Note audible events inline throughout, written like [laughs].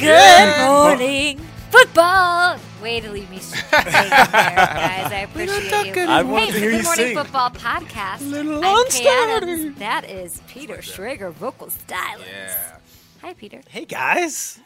Good morning, football. Way to leave me [laughs] hanging there, guys. I appreciate you. I wanted hey, to hear Good you Morning sing. Football Podcast. Little I'm Kay. Adams. That is Peter Schrager, vocal stylist. Yeah. Hi, Peter. Hey guys.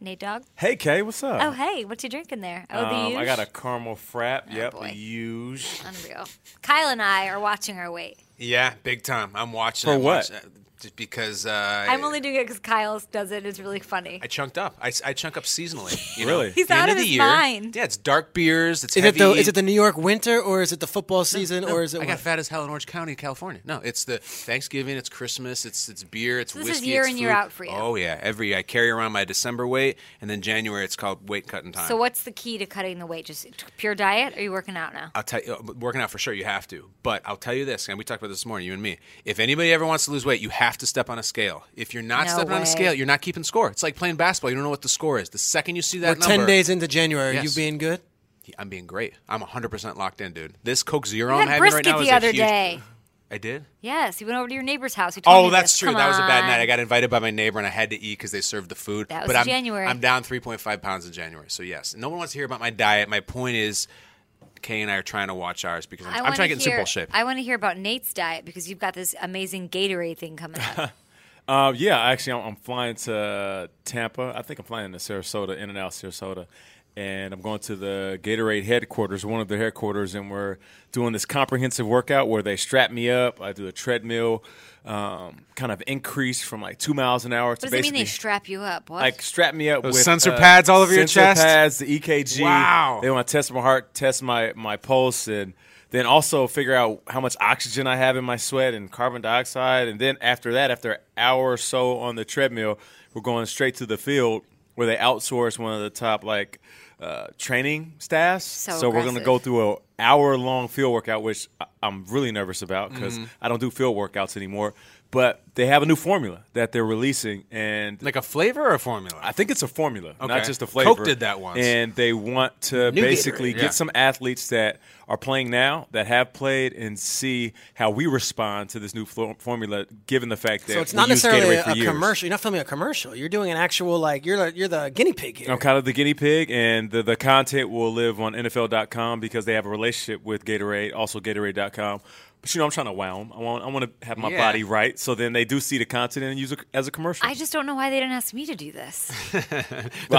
Nate Dog. Hey Kay, what's up? Oh, hey, what you drinking there? Oh, the Um, I huge? got a caramel frap. Oh, yep, boy. the huge. Unreal. Kyle and I are watching our weight. Yeah, big time. I'm watching. For I'm what? watching- just because uh, I'm only doing it because Kyle does it. It's really funny. I chunked up. I, I chunk up seasonally. You Really? Know? He's The out end of the his year. mind. Yeah, it's dark beers. It's Is heavy. it the is it the New York winter or is it the football season No, or is it I got what? fat as hell in Orange County, California. No, it's the Thanksgiving, it's Christmas, it's it's beer, it's So this is whiskey. year it's in, year food. out for you. Oh yeah, every I carry around my December weight, and then January it's called weight cutting time. So what's the key to cutting the weight? Just pure diet? Or are you working out now? I'll tell you, uh, working out for sure, you have to. But I'll tell you this, and we talked about this morning, you and me. If anybody ever wants to lose weight, you have to step on a scale. If you're not No stepping on a scale, you're not keeping score. It's like playing basketball. You don't know what the score is. The second you see We're that ten days into January. Yes. You being good? I'm being great. I'm 100% locked in, dude. This Coke Zero You I'm had having right brisket now is the a other huge- day. I did. Yes, you went over to your neighbor's house. You told Oh, me that's this. true. Come That was a bad night. I got invited by my neighbor, and I had to eat because they served the food. That was but I'm, January. I'm down 3.5 pounds in January. So yes, no one wants to hear about my diet. My point is, Kay and I are trying to watch ours because I'm, I I'm trying to get in simple shape. I want to hear about Nate's diet because you've got this amazing Gatorade thing coming up. [laughs] Uh, yeah, actually, I'm, I'm flying to Tampa. I think I'm flying to Sarasota, in and out Sarasota. And I'm going to the Gatorade headquarters, one of their headquarters, and we're doing this comprehensive workout where they strap me up. I do a treadmill, um, kind of increase from like two miles an hour What to does it mean they strap you up? What? like strap me up Those with sensor uh, pads all over your sensor chest? pads, the EKG. Wow. They want to test my heart, test my my pulse, and then also figure out how much oxygen I have in my sweat and carbon dioxide. And then after that, after an hour or so on the treadmill, we're going straight to the field where they outsource one of the top like uh, training staffs. So we're going to go through a hour long field workout, which I- I'm really nervous about because Mm-hmm. I don't do field workouts anymore. But they have a new formula that they're releasing, and like a flavor or a formula? I think it's a formula, not just a flavor. Coke did that once. and they want to New basically Gatorade. get Yeah. some athletes that are playing now, that have played, and see how we respond to this new flo- formula. Given the fact that So it's not necessarily a, a commercial. You're not filming a commercial. You're doing an actual like you're the, you're the guinea pig here. I'm kind of the guinea pig, and the, the content will live on NFL.com because they have a relationship with Gatorade, also Gatorade.com. But you know, I'm trying to wow them. I want, I want to have my Yeah. body right, so then they do see the content and use it as a commercial. I just don't know why they didn't ask me to do this. [laughs] well,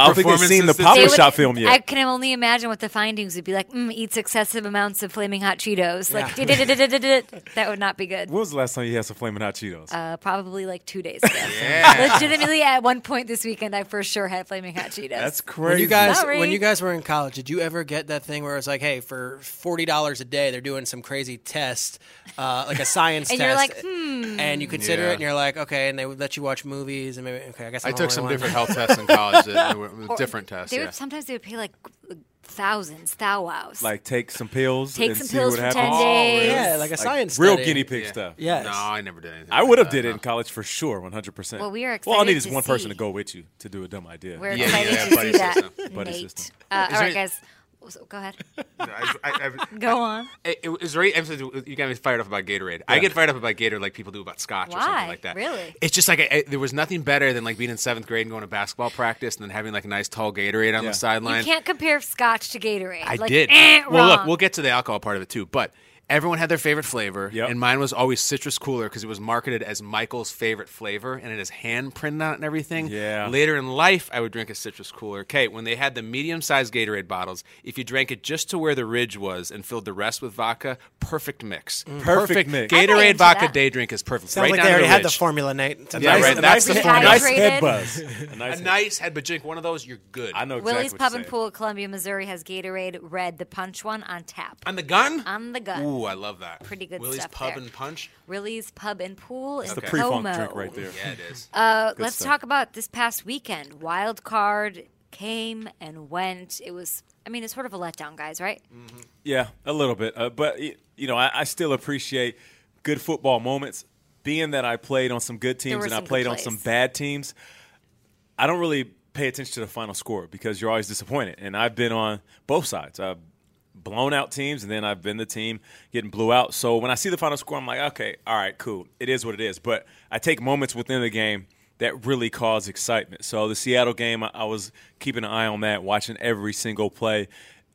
I don't think they've seen the performances that Papa They would- Shop film yet. I can only imagine what the findings would be like. Mm, eats excessive amounts of flaming hot Cheetos. Like [laughs] that would not be good. when was the last time you had some flaming hot Cheetos? Uh, probably like two days ago. [laughs] Yeah. Legitimately, at one point this weekend, I for sure had flaming hot Cheetos. That's crazy. When you guys Sorry. when you guys were in college, did you ever get that thing where it's like, hey, for forty dollars a day, they're doing some crazy test, uh, like a science [laughs] And test, you're like, hmm. and you consider Yeah. it, and you're like, okay, and they would let you watch movies, and maybe okay, I guess I I'm the took some one. different health tests in college. That [laughs] were Or different tests. They Yeah. would, sometimes they would pay like thousands, thou wows. Like take some pills. Take and some see pills what for happens. 10 days. Yeah, like a science real study. guinea pig Yeah. stuff. Yes. No, I never did anything. I like would have did it no. in college for sure, one hundred percent. Well, we are Well, all I need is one to person to go with you to do a dumb idea. We're Yeah, excited yeah, to buddy see that, system. Buddy Nate. system. Uh, all right, guys. So, go ahead. [laughs] I, I, [laughs] I, Go on. It, it was right. You got me fired up about Gatorade. I get fired up about Gatorade like people do about Scotch or Why? something like that. Really? It's just like I, I- there was nothing better than like being in seventh grade and going to basketball practice and then having like a nice tall Gatorade on Yeah. the sideline. You can't compare Scotch to Gatorade. I Like, did. eh, well, look, we'll get to the alcohol part of it too, but. Everyone had their favorite flavor, Yep. and mine was always citrus cooler because it was marketed as Michael's favorite flavor, and it is hand printed on it and everything. Yeah. Later in life, I would drink a citrus cooler. Okay, when they had the medium-sized Gatorade bottles, if you drank it just to where the ridge was and filled the rest with vodka, perfect mix. Mm. Perfect mix. Gatorade vodka that. day drink is perfect. Sounds right like they already the had the formula, Nate. It's a Yeah, nice, right, that's nice the formula. nice head buzz. A nice A head- nice head, but drink one of those, you're good. I know exactly Willie's what Pub you're and. Pool, Columbia, Missouri has Gatorade Red, the punch one, on tap. On the gun? On the gun. Ooh, I love that. Pretty good Willie's stuff Pub there. and Punch? Willie's Pub and Pool in the Pre-funk Como. drink right there. Yeah, it is. Uh, let's stuff. talk about this past weekend. Wild card came and went. It was, I mean, it's sort of a letdown, guys, right? Yeah, a little bit. Uh, but you know, I, I still appreciate good football moments. Being that I played on some good teams and I played on some bad teams, I don't really pay attention to the final score because you're always disappointed. And I've been on both sides. I've blown out teams, and then I've been the team getting blew out. So when I see the final score, I'm like, okay, all right, cool. It is what it is. But I take moments within the game that really cause excitement. So the Seattle game, I, I was keeping an eye on that, watching every single play.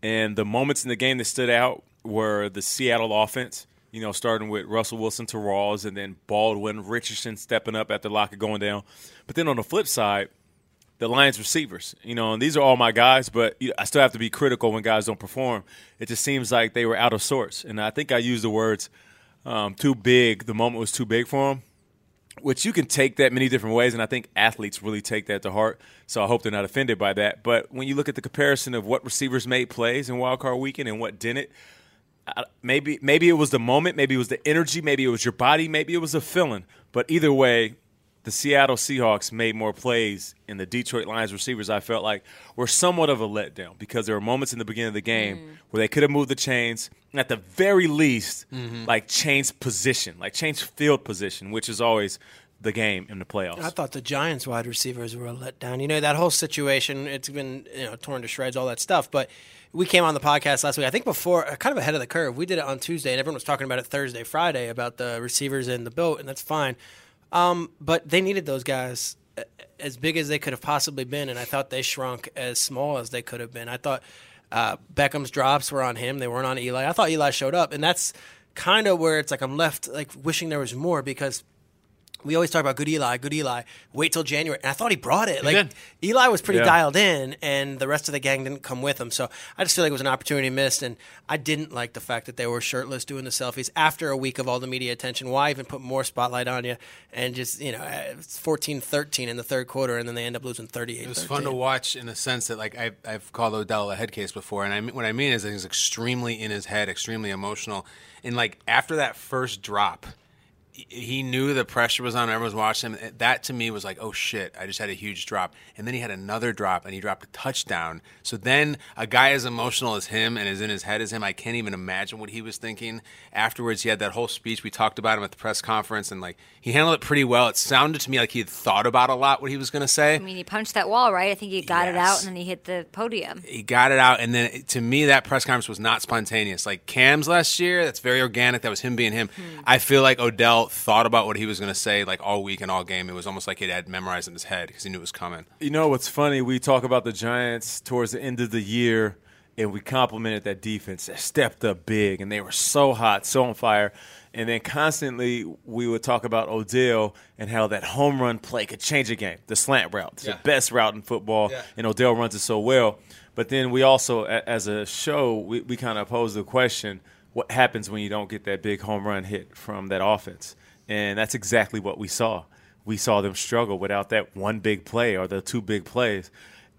And the moments in the game that stood out were the Seattle offense. You know, starting with Russell Wilson to Rawls, and then Baldwin, Richardson stepping up after Lockett going down. But then on the flip side, the Lions receivers. You know, and these are all my guys, but I still have to be critical when guys don't perform. It just seems like they were out of sorts, and I think I used the words um, "too big." The moment was too big for them, which you can take that many different ways, and I think athletes really take that to heart. So I hope they're not offended by that. But when you look at the comparison of what receivers made plays in Wild Card Weekend and what didn't, maybe maybe it was the moment, maybe it was the energy, maybe it was your body, maybe it was a feeling. But either way, the Seattle Seahawks made more plays, and the Detroit Lions receivers I felt like were somewhat of a letdown because there were moments in the beginning of the game where they could have moved the chains, and at the very least, like change position, like change field position, which is always the game in the playoffs. I thought the Giants wide receivers were a letdown. You know that whole situation. It's been you know torn to shreds, all that stuff. But we came on the podcast last week. I think before, uh, kind of ahead of the curve. We did it on Tuesday, and everyone was talking about it Thursday, Friday about the receivers in the boat, and that's fine. Um, but they needed those guys uh, as big as they could have possibly been, and I thought they shrunk as small as they could have been. I thought uh, Beckham's drops were on him; they weren't on Eli. I thought Eli showed up, and that's kind of where it's like I'm left like wishing there was more because we always talk about good Eli, good Eli. Wait till January, and I thought he brought it. like did. Eli was pretty Yeah. dialed in, and the rest of the gang didn't come with him. So I just feel like it was an opportunity missed, and I didn't like the fact that they were shirtless doing the selfies after a week of all the media attention. Why even put more spotlight on you? And just you know, uh, it's 14-13 in the third quarter, and then they end up losing thirty eight. It was fun to watch in the sense that, like, I've, I've called Odell a head case before, and I mean, what I mean is that he's extremely in his head, extremely emotional, and like after that first drop, he- knew the pressure was on. Everyone was watching him. That to me was like, oh shit, I just had a huge drop, and then he had another drop, and he dropped a touchdown. So then a guy as emotional as him and as in his head as him, I can't even imagine what he was thinking. Afterwards, he had that whole speech. We talked about him at the press conference, and like he handled it pretty well. It sounded to me like he had thought about a lot what he was going to say I mean, he punched that wall, right? I think he got it out and then he hit the podium. he got it out, and then to me, that press conference was not spontaneous. Like Cam's last year, that's very organic. That was him being him. Hmm. I feel like Odell thought about what he was going to say like all week and all game. It was almost like he had memorized in his head because he knew it was coming. You know what's funny? We talk about the Giants towards the end of the year, and we complimented that defense. They stepped up big, and they were so hot, so on fire. And then constantly we would talk about Odell and how that home run play could change a game. The slant route, it's Yeah. the best route in football, Yeah. and Odell runs it so well. But then we also, as a show, we, we kind of posed the question: What happens when you don't get that big home run hit from that offense? And that's exactly what we saw. We saw them struggle without that one big play or the two big plays.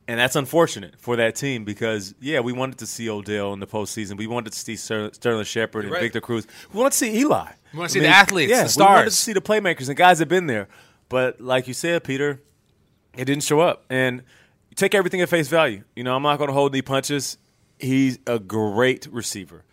And that's unfortunate for that team because, yeah, we wanted to see Odell in the postseason. We wanted to see Ster- Sterling Shepard and Right. Victor Cruz. We wanted to see Eli. We wanna see the athletes, yeah, the We wanted to see the playmakers and guys that have been there. But like you said, Peter, it didn't show up. And you take everything at face value. You know, I'm not going to hold any punches. He's a great receiver,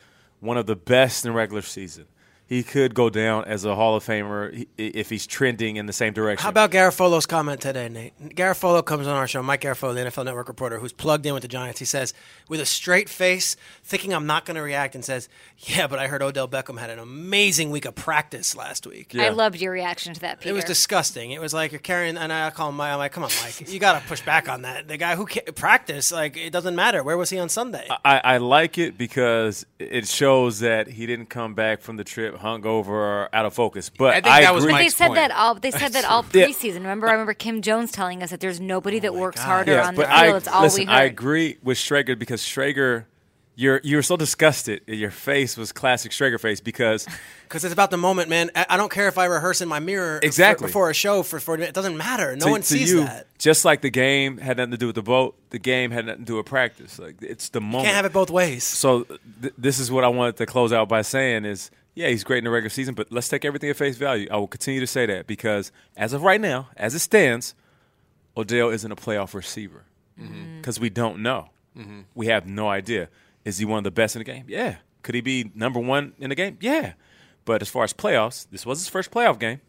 one of the best in regular season. He could go down as a Hall of Famer if he's trending in the same direction. How about Garafolo's comment today, Nate? Garafolo comes on our show, Mike Garafolo, the NFL Network reporter, who's plugged in with the Giants. He says, with a straight face, thinking I'm not going to react, and says, "Yeah, but I heard Odell Beckham had an amazing week of practice last week." Yeah. I loved your reaction to that, Peter. It was disgusting. It was like you're carrying, and I call him Mike. I'm like, come on, Mike, you got to push back on that. The guy who ca- practice, like, it doesn't matter. Where was he on Sunday? I, I like it because it shows that he didn't come back from the trip hungover or out of focus. But I think that was agree. But they Mike's said point. that all. They said that all [laughs] Yeah. preseason. Remember, I remember Kim Jones telling us that there's nobody that oh works harder Yes, on the but field. I, it's all listen, we heard. I agree with Schrager because Schrager, you're you were so disgusted. Your face was classic Schrager face because [laughs] Because it's about the moment, man. I I don't care if I rehearse in my mirror for- Exactly. before a show for 40 minutes. It doesn't matter. No to, one to sees you, that. just like the game had nothing to do with the vote, the game had nothing to do with practice. Like it's the moment. You Can't have it both ways. So th- this is what I wanted to close out by saying is, yeah, he's great in the regular season, but let's take everything at face value. I will continue to say that because as of right now, as it stands, Odell isn't a playoff receiver mm-hmm. because we don't know. Mm-hmm. We have no idea. Is he one of the best in the game? Yeah. Could he be number one in the game? Yeah. But as far as playoffs, this was his first playoff game.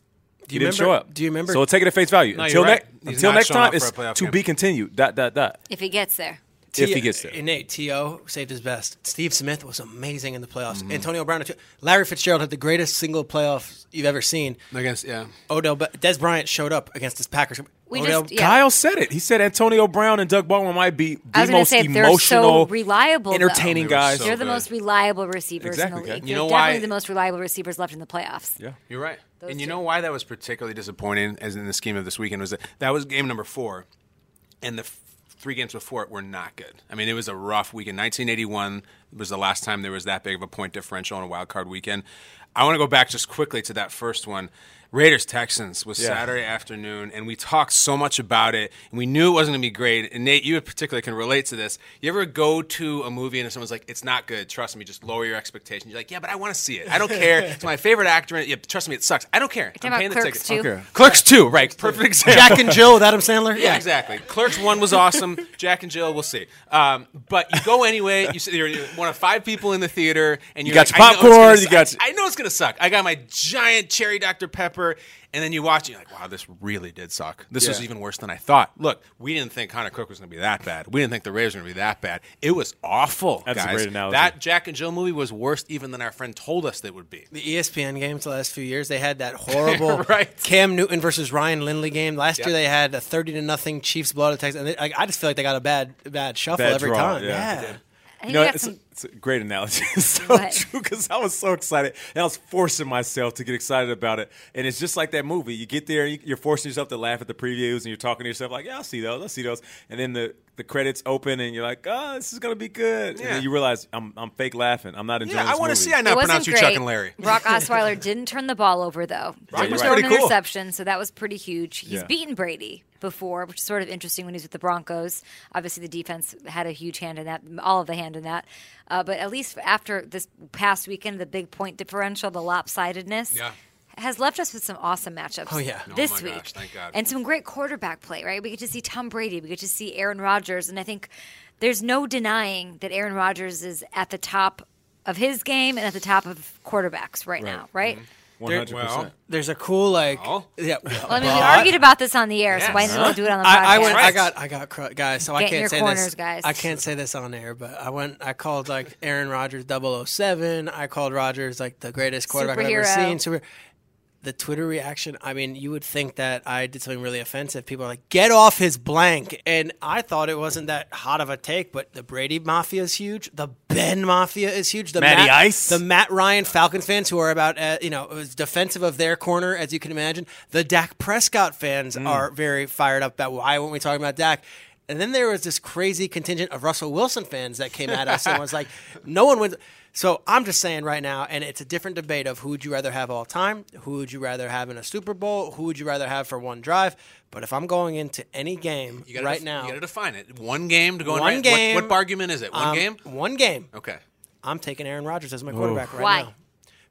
Do he you didn't remember- show up. do you remember- So we'll take it at face value. No, until you're right. ne- until next time, up it's for a playoff to game. be continued. Dot dot dot. if he gets there. If he gets there. Nate, T.O. saved his best. Steve Smith was amazing in the playoffs. Mm-hmm. Antonio Brown, Larry Fitzgerald had the greatest single playoff you've ever seen. Against yeah. Odell, Be- Dez Bryant showed up against his Packers. We Odell, just- yeah. Kyle said it. He said Antonio Brown and Doug Baldwin might be I the was most say emotional, so reliable, entertaining They guys. so They're the good. most reliable receivers Exactly, in the okay. league. You They're know definitely why- the most reliable receivers left in the playoffs. yeah. You're right. Those and you two. know why that was particularly disappointing, as in the scheme of this weekend, was that that was game number four, and the f- three games before it were not good. I mean, it was a rough week in 1981 was the last time there was that big of a point differential on a wild card weekend. I want to go back just quickly to that first one. Raiders Texans was Yeah. Saturday afternoon, and we talked so much about it, and we knew it wasn't going to be great. And Nate, you particularly can relate to this. You ever go to a movie and someone's like, "It's not good," trust me, just lower your expectations. You're like, "Yeah, but I want to see it. I don't [laughs] care. It's my favorite actor. in it. Yeah, trust me, it sucks. I don't care. talking I'm paying the Clerks ticket." too? Okay. Clerks two, right? Perfect [laughs] example. Jack and Jill with Adam Sandler. Yeah, exactly. Clerks one was awesome. [laughs] Jack and Jill, we'll see. Um, but you go anyway. You see, you're you're one of five people in the theater, and you're got like, your I know it's popcorn, you got- I know it's gonna suck. I got my giant cherry Dr Pepper, and then you watch, it, you're like, wow, this really did suck. This was even worse than I thought. Look, we didn't think Connor Cook was gonna be that bad. We didn't think the Raiders were gonna be that bad. It was awful, That's a great analogy. That Jack and Jill movie was worse even than our friend told us it would be. The ESPN games the last few years, they had that horrible [laughs] Right. Cam Newton versus Ryan Lindley game. Last Yep. year they had a thirty to nothing Chiefs blowout of Texas. And they, I, I just feel like they got a bad bad shuffle Bad every draw, time. yeah. Yeah. They I You know, got some. A, it's a great analogy. [laughs] It's so What? true because I was so excited and I was forcing myself to get excited about it. And it's just like that movie. You get there, you- you're forcing yourself to laugh at the previews, and you're talking to yourself like, "Yeah, I'll see those. I'll see those." And then the, the credits open, and you're like, "Oh, this is gonna be good." And then you realize I'm I'm fake laughing. I'm not enjoying. Yeah, I want to see. I It now wasn't pronounce you great. Chuck and Larry. Brock [laughs] Osweiler didn't turn the ball over though. Didn't was throw an pretty cool. interception, so that was pretty huge. He's Yeah. beaten Brady before, which is sort of interesting when he's with the Broncos. Obviously, the defense had a huge hand in that, all of the hand in that. Uh, but at least after this past weekend, the big point differential, the lopsidedness. Yeah has left us with some awesome matchups. Oh yeah, this oh, week, gosh, and some great quarterback play. Right, we get to see Tom Brady, we get to see Aaron Rodgers, and I think there's no denying that Aaron Rodgers is at the top of his game and at the top of quarterbacks right, right. now. Right. Mm-hmm. 100%. Well, there's a cool like well. yeah. Well, I mean, we argued about this on the air, yes. so why didn't we do it on the podcast? I, I, went, I got I got cr- guys, so Get I can't say corners, this. Guys. I can't say this on air, but I went. I called like Aaron Rodgers 007. I called Rodgers like the greatest quarterback Superhero. I've ever seen. Super, the Twitter reaction. I mean, you would think that I did something really offensive. People are like, "Get off his blank," and I thought it wasn't that hot of a take. But the Brady Mafia is huge. The Ben Mafia is huge. The Matty Matt, Ice. The Matt Ryan Falcons fans who are about uh, you know as defensive of their corner as you can imagine. The Dak Prescott fans Mm. are very fired up about why weren't we talking about Dak. And then there was this crazy contingent of Russell Wilson fans that came at us and was like, [laughs] no one would. So I'm just saying right now, and it's a different debate of who would you rather have all time, who would you rather have in a Super Bowl, who would you rather have for one drive. But if I'm going into any game You gotta right def- now, you got to define it. One game to go in. One right- game. What, what argument is it? One um, game. one game, Okay. I'm taking Aaron Rodgers as my quarterback right Why? now.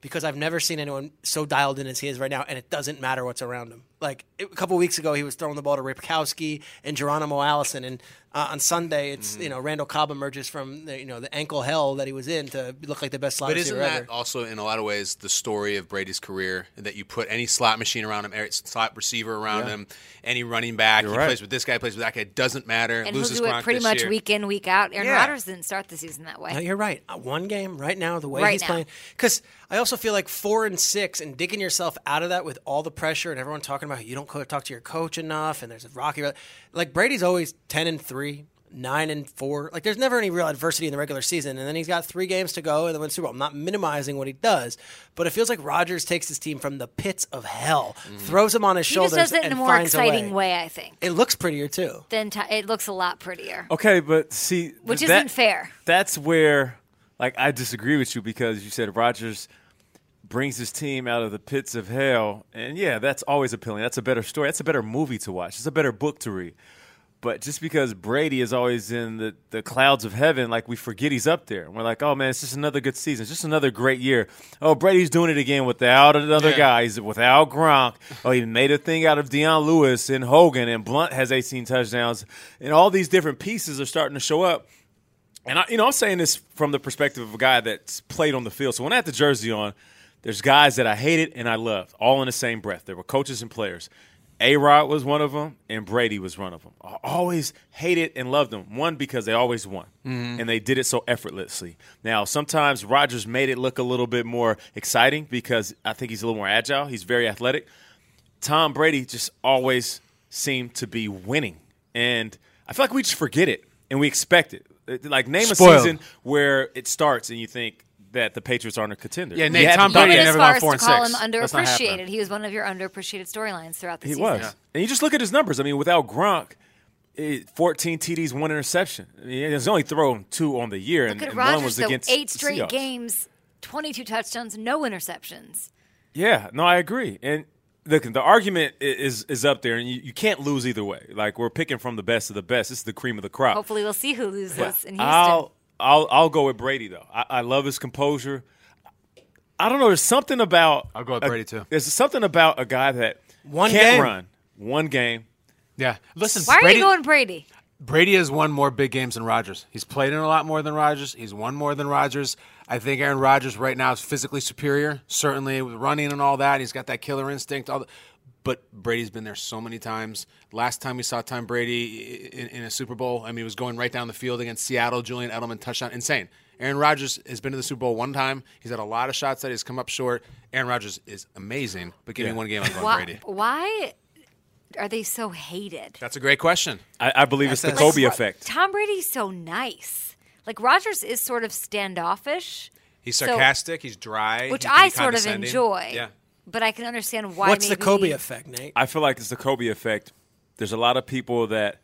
Because I've never seen anyone so dialed in as he is right now, and it doesn't matter what's around him. Like a couple weeks ago, he was throwing the ball to Ripkowski and Geronimo Allison, and Uh, on Sunday, it's Mm-hmm. you know Randall Cobb emerges from the, you know the ankle hell that he was in to look like the best slot But isn't that ever. also, in a lot of ways, the story of Brady's career? That you put any slot machine around him, any slot receiver around him, any running back, he right. plays with this guy, plays with that guy. It doesn't matter. And he'll do it pretty much year. week in, week out. Aaron Yeah. Rodgers didn't start the season that way. No, you're right. Uh, One game right now, the way Right he's now. playing. Because I also feel like four and six and digging yourself out of that with all the pressure and everyone talking about you don't talk to your coach enough and there's a rocky. Like Brady's always ten and three. Nine and four. Like, there's never any real adversity in the regular season, and then he's got three games to go and then win Super Bowl. I'm not minimizing what he does, but it feels like Rodgers takes his team from the pits of hell, mm-hmm. throws him on his he shoulders, just does it in and a more exciting a way. way, I think. It looks prettier too. Then t- it looks a lot prettier. Okay, but see, Which that- isn't fair. That's where, like, I disagree with you because you said Rodgers brings his team out of the pits of hell, and yeah, that's always appealing. That's a better story. That's a better movie to watch. It's a better book to read. But just because Brady is always in the, the clouds of heaven, like we forget he's up there. We're like, oh man, it's just another good season. It's just another great year. Oh, Brady's doing it again without another Yeah. guy. He's without Gronk. Oh, he made a thing out of Dion Lewis and Hogan, and Blount has 18 touchdowns. And all these different pieces are starting to show up. And I, you know, I'm saying this from the perspective of a guy that's played on the field. So when I had the jersey on, there's guys that I hated and I loved, all in the same breath. There were coaches and players. A Rod was one of them, and Brady was one of them. I always hated and loved them. One because they always won, mm-hmm. and they did it so effortlessly. Now, sometimes Rodgers made it look a little bit more exciting because I think he's a little more agile. He's very athletic. Tom Brady just always seemed to be winning. And I feel like we just forget it and we expect it. It- Like, name Spoiled. a season where it starts and you think that the Patriots aren't a contender. Yeah, You Nate, Tom done Brady never as far gone as four to and call six. him That's not happening. underappreciated. He was one of your underappreciated storylines throughout the He season. He was. And you just look at his numbers. I mean, without Gronk, 14 TDs, one interception. I mean, he's only thrown two on the year, and, Look at and one was though. against Eight straight Seahawks. games, 22 touchdowns, no interceptions. Yeah, no, I agree. And look, the argument is is up there, and you, you can't lose either way. Like we're picking from the best of the best. This is the cream of the crop. Hopefully, we'll see who loses in Houston. I'll I'll I'll go with Brady though. I, I love his composure. I don't know. There's something about I'll go with a- Brady, too. There's something about a guy that One can't game. run one game. Yeah. Listen, Why are Brady, you going Brady? Brady has won more big games than Rodgers. He's played in a lot more than Rodgers. He's won more than Rodgers. I think Aaron Rodgers right now is physically superior, certainly with running and all that. He's got that killer instinct. All the, but Brady's been there so many times. Last time we saw Tom Brady in, in a Super Bowl, I mean, he was going right down the field against Seattle. Julian Edelman touchdown, insane. Aaron Rodgers has been to the Super Bowl one time. He's had a lot of shots that he's come up short. Aaron Rodgers is amazing, but give me one game, I'm going Why, Brady. why are they so hated? That's a great question. I, I believe it's the That's- Kobe Like, effect. Tom Brady's so nice. Like Rodgers is sort of standoffish, He's So- sarcastic. he's dry. which he can I sort of enjoy. Yeah. But I can understand why. What's the Kobe effect, Nate? I feel like it's the Kobe effect. There's a lot of people that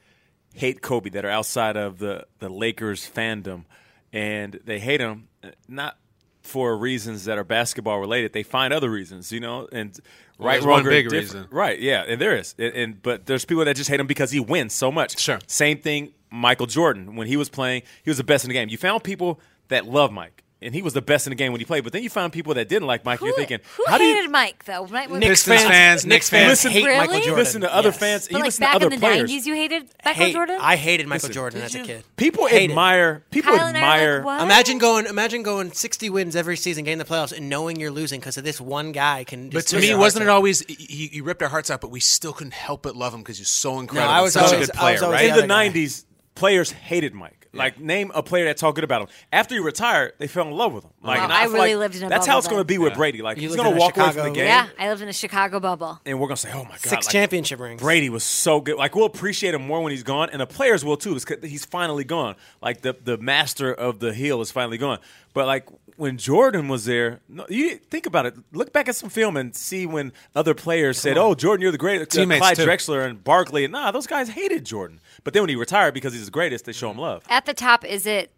hate Kobe that are outside of the, the Lakers fandom, and they hate him not for reasons that are basketball related. They find other reasons, you know, and right, wrong, one big indifferent- reason. right? Yeah, and there is, and, and but there's people that just hate him because he wins so much. Sure. Same thing, Michael Jordan when he was playing, he was the best in the game. You found people that love Mike. And he was the best in the game when he played, but then you found people that didn't like Mike. Who, You're thinking, who how do hated you Mike though? Mike, was- Knicks fans, fans, Knicks Knicks fans fans. Listen- hate Really? Michael Jordan. listen to other Yes. fans? But you like listen back to other in the players. '90s, you hated Michael Hate- Jordan. I hated Michael Listen, Jordan as a kid. People Hated. admire. People Kyle and I like, admire. Imagine going, imagine going 60 wins every season, getting the playoffs, and knowing you're losing because of this one guy. Can But to me, wasn't it always he, he ripped our hearts out, but we still couldn't help but love him because he's so incredible. No, I was such always- a I good was player, right? in the '90s, players hated Mike. Like, name a player that talked good about him. After he retired, they fell in love with him. Uh-huh. Like, Wow. and I really like lived in a That's how it's going to then. be with Brady. Like, You he's going to a walk away from the game, yeah, I lived in a Chicago bubble. and we're going to say, "Oh my god!" Six like, championship rings. Brady was so good. Like we'll appreciate him more when he's gone, and the players will too. because He's finally gone. Like the the master of the hill is finally gone. But like when Jordan was there, no, you think about it. Look back at some film and see when other players said, "Oh, Jordan, you're the greatest." Teammates, Clyde too. Drexler and Barkley. Nah, those guys hated Jordan. But then when he retired because he's the greatest, they show him love. At the top, is it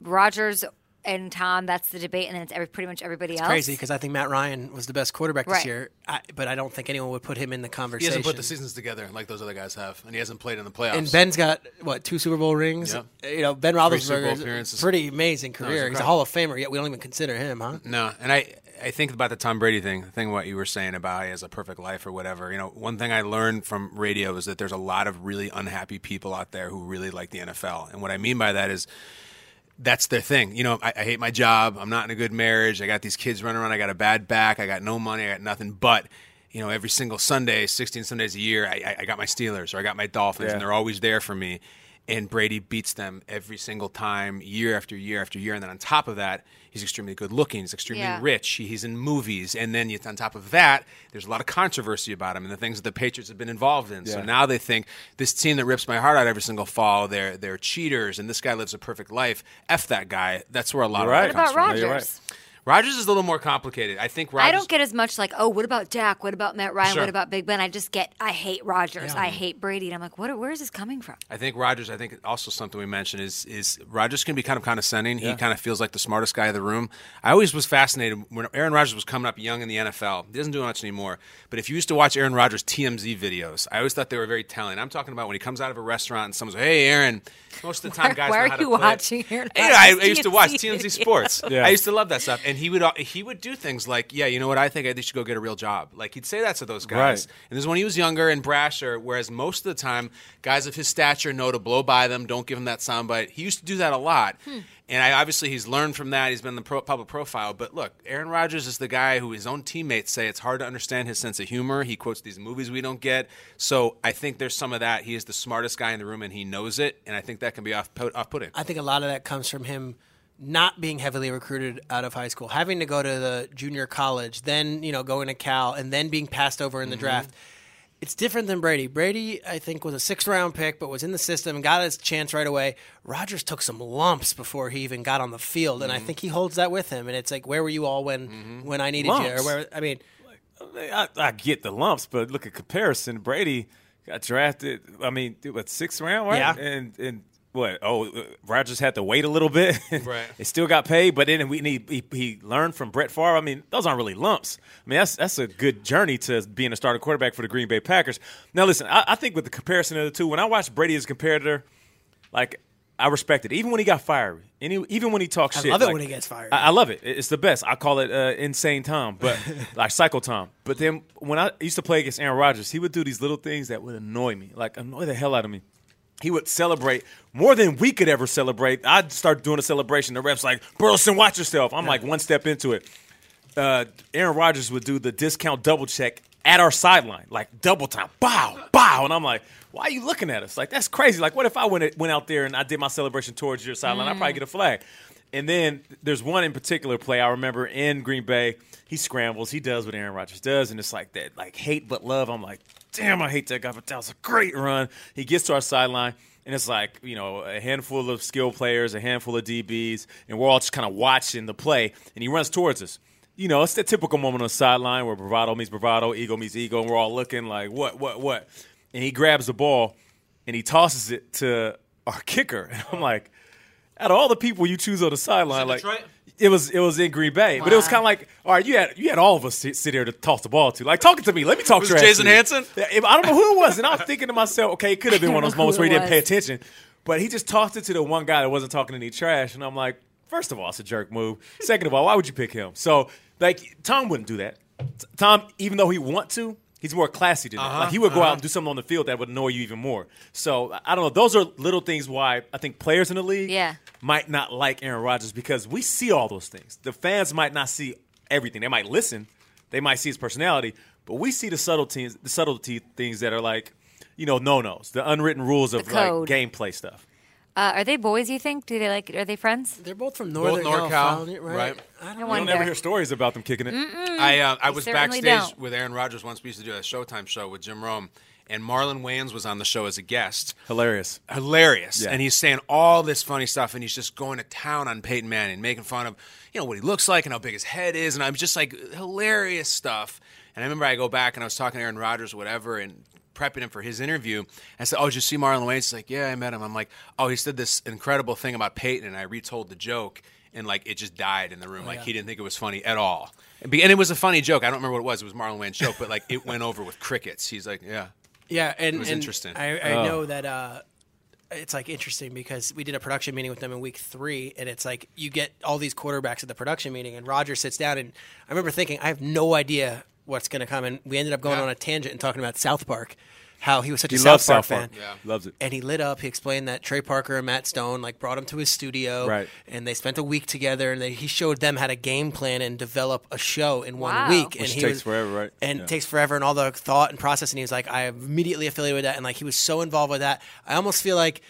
Rodgers and Tom? That's the debate, and then it's every, pretty much everybody else. Crazy because I think Matt Ryan was the best quarterback this Right. year, I, but I don't think anyone would put him in the conversation. He conversation. hasn't put the seasons together like those other guys have, and he hasn't played in the playoffs. And Ben's got what two Super Bowl rings? Yep. You know, Ben Super Bowl Roethlisberger's appearances. pretty amazing he's career. He's a incredible. Hall of Famer, yet we don't even consider him, huh? no, and I I think about the Tom Brady thing, the thing what you were saying about he has a perfect life or whatever. You know, one thing I learned from radio is that there's a lot of really unhappy people out there who really like the NFL. And what I mean by that is that's their thing. You know, I, I hate my job. I'm not in a good marriage. I got these kids running around. I got a bad back. I got no money. I got nothing. But you know, every single Sunday, 16 Sundays a year, I, I- got my Steelers or I got my Dolphins, Yeah. and they're always there for me. And Brady beats them every single time, year after year after year. And then on top of that, he's extremely good looking. He's extremely Yeah. rich. He- He's in movies. And then you, on top of that, there's a lot of controversy about him and the things that the Patriots have been involved in. So now they think this team that rips my heart out every single fall, they're, they're cheaters, and this guy lives a perfect life. F that guy. That's where a lot You're of right. it What comes about from. Rodgers? You're. Rodgers is a little more complicated. I think Rodgers. I don't get as much like, oh, what about Dak? What about Matt Ryan? Sure. What about Big Ben? I just get, I hate Rodgers. I hate Brady. And I'm like, what? Where is this coming from? I think Rodgers. I think also something we mentioned is is Rodgers can be kind of condescending. He kind of feels like the smartest guy in the room. I always was fascinated when Aaron Rodgers was coming up young in the NFL. He doesn't do much anymore. But if you used to watch Aaron Rodgers TMZ videos, I always thought they were very telling. I'm talking about when he comes out of a restaurant and someone's like, "Hey, Aaron." Most of the time, Why- guys why know are how you play watching Aaron Hey, I, I used to watch TMZ TMZ [laughs] Sports. Yeah. I used to love that stuff, and he would uh, he would do things like, "Yeah, you know what? I think I should go get a real job." Like he'd say that to those guys. Right. And this is when he was younger and brasher, whereas most of the time, guys of his stature know to blow by them, don't give him that soundbite. He used to do that a lot. And I, obviously, he's learned from that. He's been in the pro, public profile. But look, Aaron Rodgers is the guy who his own teammates say it's hard to understand his sense of humor. He quotes these movies we don't get. So I think there's some of that. He is the smartest guy in the room, and he knows it. And I think that can be off off putting. I think a lot of that comes from him not being heavily recruited out of high school, having to go to the junior college, then you know going to Cal, and then being passed over in the mm-hmm. draft. It's different than Brady. Brady, I think, was a sixth round pick, but was in the system and got his chance right away. Rodgers took some lumps before he even got on the field, and I mm-hmm. think he holds that with him. And it's like, where were you all when mm-hmm. when I needed you? Or where I mean, I, I get the lumps, but look at comparison. Brady got drafted. I mean, what sixth round, right? Yeah. And and what? Oh, uh, Rodgers had to wait a little bit. [laughs] Right. it still got paid, but then we need he, he learned from Brett Favre. I mean, those aren't really lumps. I mean, that's that's a good journey to being a starting quarterback for the Green Bay Packers. Now, listen, I, I think with the comparison of the two, when I watched Brady as a competitor, like. I respect it, even when he got fired. Any, even when he talks I shit. I love it like- when he gets fired. I, I love it. It's the best. I call it uh, insane Tom, but [laughs] like cycle Tom. But then when I used to play against Aaron Rodgers, he would do these little things that would annoy me, like annoy the hell out of me. He would celebrate more than we could ever celebrate. I'd start doing a celebration. The refs like, Burleson, watch yourself. I'm like one step into it. Uh, Aaron Rodgers would do the discount double check at our sideline, like double time, bow, bow, and I'm like, why are you looking at us? Like that's crazy. Like what if I went went out there and I did my celebration towards your sideline? I'd probably get a flag. And then there's one in particular play I remember in Green Bay. He scrambles. He does what Aaron Rodgers does, and it's like that, like hate but love. I'm like, damn, I hate that guy, but that was a great run. He gets to our sideline, and it's like you know a handful of skill players, a handful of DBs, and we're all just kind of watching the play. And he runs towards us. You know, it's the typical moment on the sideline where bravado meets bravado, ego meets ego, and we're all looking like, what, what, what? And he grabs the ball and he tosses it to our kicker. [laughs] And I'm like, out of all the people you choose on the sideline, like Detroit? It was it was in Green Bay, but it was kind of like, all right, you had you had all of us sit, sit here to toss the ball to, like talking to me. Let me talk Was trash. it Jason to you. Hanson? Yeah, I don't know who it was, and I'm thinking to myself, okay, it could have been one of those I don't know moments where he didn't pay attention, but he just tossed it to the one guy that wasn't talking any trash, and I'm like, first of all, it's a jerk move. Second of all, why would you pick him? So like Tom wouldn't do that. Tom, even though he want to. He's more classy than that. Uh-huh, Like he would go out and do something on the field that would annoy you even more. So I I don't know. Those are little things why I think players in the league Yeah. might not like Aaron Rodgers because we see all those things. The fans might not see everything. They might listen, they might see his personality, but we see the subtleties, the subtlety things that are like, you know, no nos, the unwritten rules of The like gameplay stuff. Uh, are they boys? You think? Do they like? Are they friends? they're both from Northern NorCal, California, right? right. I don't I know. wonder. You'll never hear stories about them kicking it. I uh, I was backstage don't. with Aaron Rodgers once. We used to do a Showtime show with Jim Rome, and Marlon Wayans was on the show as a guest. Hilarious. Hilarious, Yeah. and he's saying all this funny stuff, and he's just going to town on Peyton Manning, making fun of you know what he looks like and how big his head is, and I'm just like hilarious stuff. And I remember I go back and I was talking to Aaron Rodgers, or whatever, and prepping him for his interview. I said, "Oh, did you see Marlon Wayans?" He's like, "Yeah, I met him." I'm like, "Oh, he said this incredible thing about Peyton," and I retold the joke, and like it just died in the room. like he didn't think it was funny at all. And be- and it was a funny joke. I don't remember what it was. It was Marlon Wayans' joke, but like it went over with crickets. He's like, "Yeah." Yeah, and it was and interesting. I, I know that uh, it's like interesting because we did a production meeting with them in week three, and it's like you get all these quarterbacks at the production meeting, and Roger sits down, and I remember thinking, I have no idea what's going to come, and we ended up going Yeah. on a tangent and talking about South Park, how he was such He a loves South Park South Park. fan, Yeah. Loves it. and he lit up. He explained that Trey Parker and Matt Stone like brought him to his studio, Right. And they spent a week together, and they, he showed them how to game plan and develop a show in one Wow. week. and he takes was, forever, right? And Yeah. it takes forever, and all the thought and process. And he was like, I immediately affiliated with that, and like he was so involved with that. I almost feel like.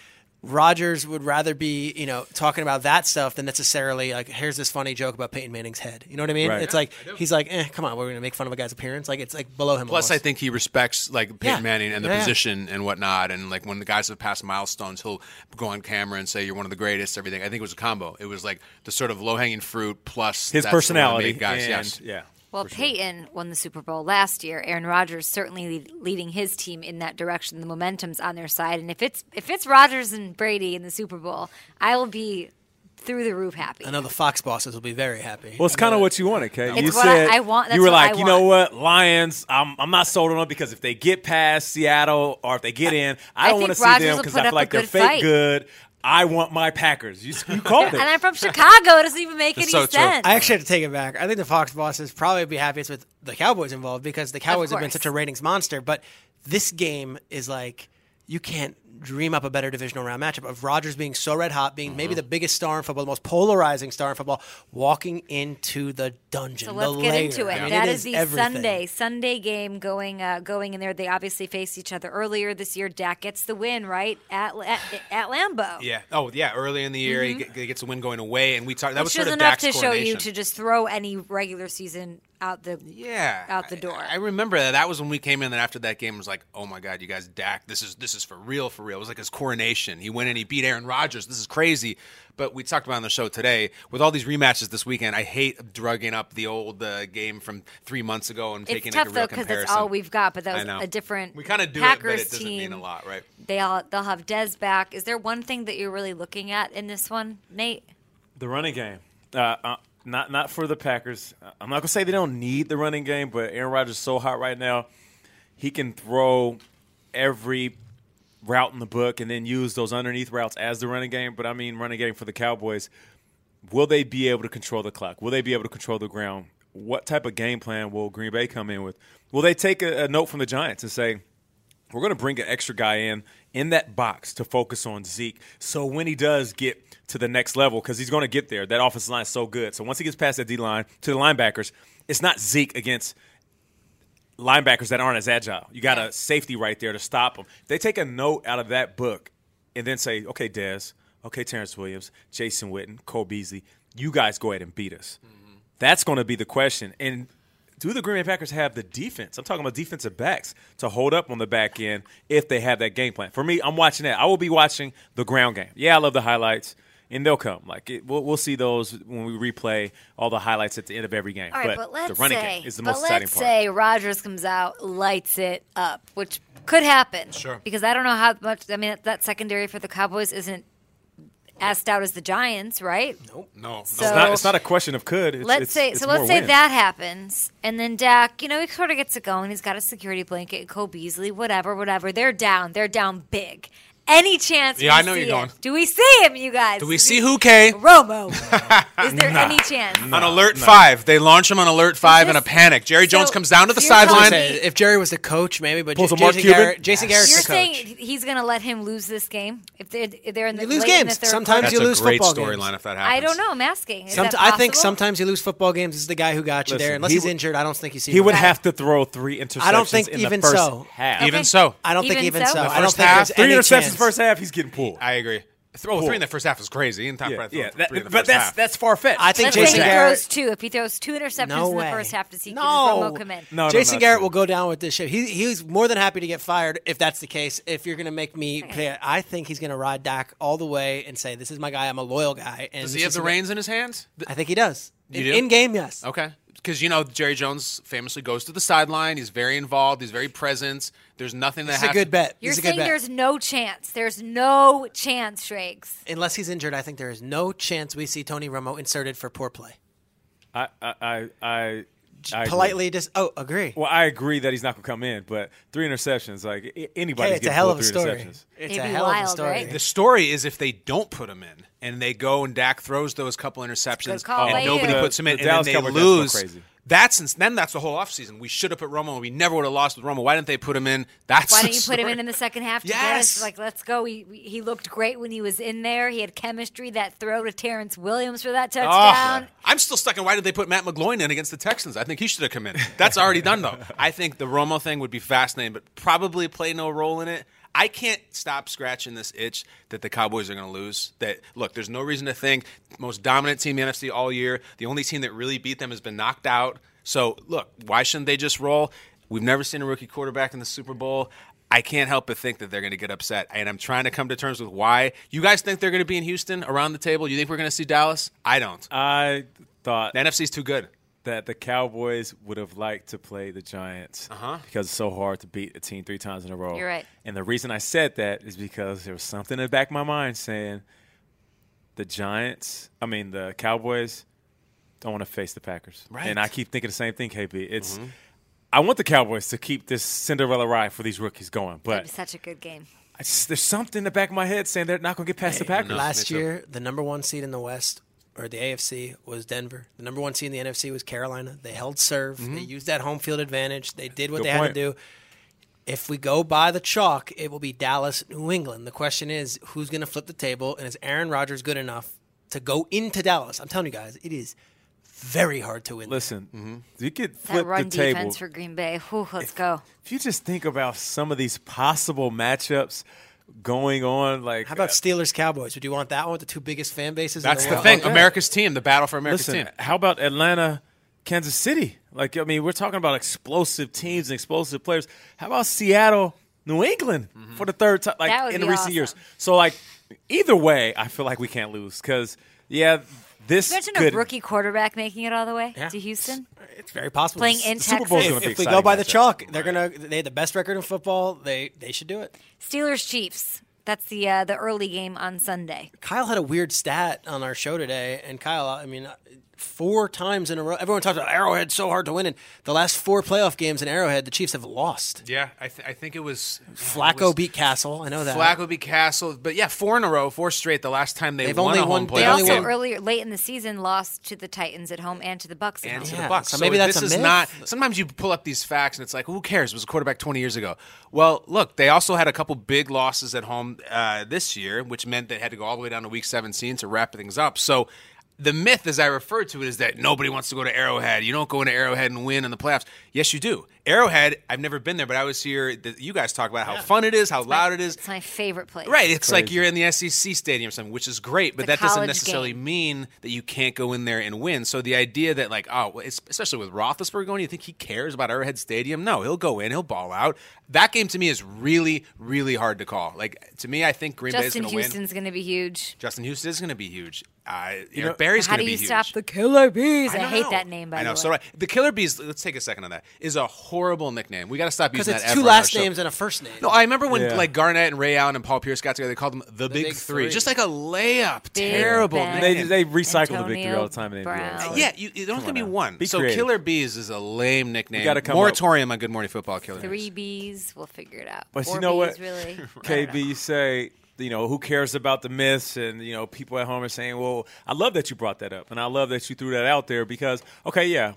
Rodgers would rather be, you know, talking about that stuff than necessarily like, here's this funny joke about Peyton Manning's head. You know what I mean? Right. It's like he's like, eh, come on, we're gonna make fun of a guy's appearance. Like it's like below him. Plus, I think he respects like Peyton Yeah. Manning and the Yeah, yeah. position and whatnot. And like when the guys have passed milestones, he'll go on camera and say, "You're one of the greatest." Everything. I think it was a combo. It was like the sort of low hanging fruit plus His that's one of the personality, guys. and, yes. yeah. Well, Peyton won the Super Bowl last year. Aaron Rodgers certainly lead, leading his team in that direction. The momentum's on their side, and if it's if it's Rodgers and Brady in the Super Bowl, I will be through the roof happy. I know the Fox bosses will be very happy. Well, it's kind of uh, what you wanted, Kay. It's you what I- said I want- that's you were what I like, you know what, Lions. I'm I'm not sold on them because if they get past Seattle or if they get in, I I don't want to see them because I feel like they're fake fight. good. I want my Packers. You, you called [laughs] it. and I'm from Chicago. It doesn't even make any so true. sense. I actually have to take it back. I think the Fox bosses probably would be happiest with the Cowboys involved because the Cowboys have been such a ratings monster. But this game is like you can't dream up a better divisional round matchup of Rodgers being so red hot, being maybe the biggest star in football, the most polarizing star in football, walking into the dungeon. So the let's get lair. into it. I mean, That it is the everything. Sunday Sunday game going uh, going in there. They obviously faced each other earlier this year. Dak gets the win right at at, at Lambeau. Yeah. Oh, yeah. Early in the year, he, get- he gets a win going away, and we talked. That was Which sort is of enough Dak's to show you to just throw any regular season out the yeah out the door. I, I remember that. That was when we came in. And after that game, was like, oh my god, you guys, Dak, this is this is for real, for real. It was like his coronation. He went and he beat Aaron Rodgers. This is crazy. But we talked about on the show today with all these rematches this weekend. I hate drugging up the old uh, game from three months ago and it's taking tough like a though real because that's all we've got. But that was know. a different. We kind of do Packers it, but it doesn't team. mean a lot, right? They all they'll have Dez back. Is there one thing that you're really looking at in this one, Nate? The running game. Uh, uh, not not for the Packers. Uh, I'm not gonna say they don't need the running game, but Aaron Rodgers is so hot right now. He can throw every route in the book and then use those underneath routes as the running game. But I mean, running game for the Cowboys. Will they be able to control the clock? Will they be able to control the ground? What type of game plan will Green Bay come in with? Will they take a, a note from the Giants and say, we're going to bring an extra guy in in that box to focus on Zeke. So when he does get to the next level, because he's going to get there, that offensive line is so good. So once he gets past that D line to the linebackers, it's not Zeke against linebackers that aren't as agile. You got a safety right there to stop them. They take a note out of that book and then say, okay, Dez, okay, Terrance Williams, Jason Witten, Cole Beasley, you guys go ahead and beat us. Mm-hmm. That's going to be the question. And do the Green Bay Packers have the defense? I'm talking about defensive backs to hold up on the back end if they have that game plan. For me, I'm watching that. I will be watching the ground game. Yeah, I love the highlights, and they'll come. Like it, we'll, we'll see those when we replay all the highlights at the end of every game. All right, but, let's the running say, game is the most exciting let's part. say Rodgers comes out, lights it up, which could happen. Sure. Because I don't know how much. I mean, that, that secondary for the Cowboys isn't as stout as the Giants, right? No, no. So- it's, not, it's not a question of could. It's, let's it's- say it's so. Let's say when. that happens, and then Dak, you know, he sort of gets it going. He's got a security blanket, Cole Beasley, whatever, whatever. They're down. They're down big. Any chance? Yeah, we I know see you're going. him? Do we see him, you guys? Do we see who, Kay? Romo. [laughs] Is there any chance? on alert five. They launch him on alert five in a panic. Jerry Jones so- comes down to the so you're telling sideline. If Jerry was the coach, maybe, but Pulls J- a Jason Cuban? Garrett, Jason Garrett's You're the coach. saying he's going to let him lose this game if they're, if they're in the You lose games. the third Sometimes That's you lose football games. storyline if that happens. I don't know. I'm asking. Is Some- that I think sometimes you lose football games. This is the guy who got you there. Unless he he's injured, I don't think you see. He would have to throw three interceptions. I don't think even so. Even so, I don't think Even even so? so. I don't think half, there's Three any interceptions chance. First half. He's getting pulled. I agree. Throw three in the first half is crazy. He didn't yeah, right yeah. That- three in the but that's half. that's far fetched. I think Let's Jason say he Garrett. throws two. If he throws two interceptions No in way. the first half, does he no. does Romo come in? No, no, Jason not Garrett true. will go down with this ship. He he's more than happy to get fired if that's the case. If you're going to make me pay, it. I think he's going to ride Dak all the way and say, "This is my guy. I'm a loyal guy." And Does he have the reins in his hands? I think he does. You in, do? in game, yes. Okay. Because, you know, Jerry Jones famously goes to the sideline. He's very involved. He's very present. There's nothing that This is a good to- bet. You're This is a good saying bet. there's no chance. There's no chance, Shrakes. Unless he's injured, I think there is no chance we see Tony Romo inserted for poor play. I, I, I, I I agree. politely just oh agree. Well, I agree that he's not going to come in, but three interceptions, like a- anybody's Hey, it's a getting hell of a story. interceptions. It's It'd a be hell of a wild, story. right? The story is if they don't put him in and they go and Dak throws those couple interceptions and nobody you. puts him in The and then they Cowboys fans lose. That's then that's the whole offseason. We should have put Romo. We never would have lost with Romo. Why didn't they put him in? That's Why didn't you put him in in the second half to Yes. Like, let's go. He, he looked great when he was in there. He had chemistry. That throw to Terrance Williams for that Oh, touchdown. Ah, I'm still stuck on why did they put Matt McGloin in against the Texans? I think he should have come in. That's already done though. I think the Romo thing would be fascinating, but probably play no role in it. I can't stop scratching this itch that the Cowboys are going to lose. That look, there's no reason to think most dominant team in the NFC all year. The only team that really beat them has been knocked out. So look, why shouldn't they just roll? We've never seen a rookie quarterback in the Super Bowl. I can't help but think that they're going to get upset, and I'm trying to come to terms with why. You guys think they're going to be in Houston around the table? You think we're going to see Dallas? I don't. I thought The NFC's too good. That the Cowboys would have liked to play the Giants Uh-huh. because it's so hard to beat a team three times in a row. You're right. And the reason I said that is because there was something in the back of my mind saying the Giants, I mean the Cowboys, don't want to face the Packers. Right. And I keep thinking the same thing, KB. It's I want the Cowboys to keep this Cinderella ride for these rookies going, That'd be but such a good game. I just, there's something in the back of my head saying they're not going to get past the Packers. Last year, the number one seed in the West or the AFC was Denver. The number one seed in the NFC was Carolina. They held serve. Mm-hmm. They used that home field advantage. They did what Good they had to do. If we go by the chalk, it will be Dallas, New England. The question is, who's going to flip the table, and is Aaron Rodgers good enough to go into Dallas? I'm telling you guys, it is very hard to win. there. Listen, mm-hmm. you could That flip run the table. defense for Green Bay. Whew, let's go. if you just think about some of these possible matchups going on, like How about uh, Steelers Cowboys? Would you want that one with the two biggest fan bases? That's in the the, thing. Oh, world? America's team, the battle for America's listen? team. How about Atlanta, Kansas City? Like I mean, we're talking about explosive teams and explosive players. How about Seattle, New England mm-hmm. for the third time, like in the recent awesome. years? So like, either way, I feel like we can't lose because yeah, this Imagine could, a rookie quarterback making it all the way Yeah. to Houston. It's very possible. Playing The in Super Bowl's Texas. gonna be if we go by the matchup. chalk, they're gonna they had the best record in football. They they should do it. Steelers Chiefs. That's the uh, the early game on Sunday. Kyle had a weird stat on our show today, and Kyle, I mean, four times in a row. Everyone talks about Arrowhead so hard to win, and the last four playoff games in Arrowhead, the Chiefs have lost. Yeah, I, th- I think it was Flacco it was beat Cassel. I know that. Flacco beat Cassel, but yeah, four in a row, four straight. The last time they They've won only a home won- playoff they They also game. won- earlier late in the season lost to the Titans at home and to the Bucks at and home. to Yeah, the Bucks. so maybe that's this a is myth. not. Sometimes you pull up these facts and it's like, who cares? It was a quarterback 20 years ago. Well, look, they also had a couple big losses at home uh, this year, which meant they had to go all the way down to Week 17 to wrap things up. So. The myth, as I refer to it, is that nobody wants to go to Arrowhead. You don't go into Arrowhead and win in the playoffs. Yes, you do. Arrowhead, I've never been there, but I always hear that you guys talk about how fun it is, how loud it is. It's my favorite place. Right, it's like you're in the SEC stadium or something, which is great, but It's a that doesn't necessarily game. mean that you can't go in there and win. So the idea that like, oh, especially with Roethlisberger going, you think he cares about Arrowhead Stadium? No, he'll go in, he'll ball out. That game to me is really, really hard to call. Like to me, I think Green Bay is going to win. Justin Houston's going to be huge. Justin Houston is going to be huge. Uh, know, Eric Berry's How going to do you stop the Killer Bees? I, don't hate know. that name. By I know. the So right. the Killer Bees. Let's take a second on that. Is a horrible nickname. We got to stop because using it's that. two ever on our last names and a first name. No, I remember when Yeah. like Garnett and Ray Allen and Paul Pierce got together. They called them the, Big, Big three. Three. just like a layup. Big Terrible. Ben. They, name. they recycle the big three Antonio all the time in the NBA. Brown. It's like, yeah, you, you don't have to be now. one. Be so creative. Killer Bees is a lame nickname. gotta come Moratorium on Good Morning Football. Killer Three Bees. Bs, we'll figure it out. But Four you know Bs, what, Really, [laughs] I don't KB, know. you say, you know, who cares about the myths? And, you know, people at home are saying, well, I love that you brought that up. And I love that you threw that out there because, okay, yeah,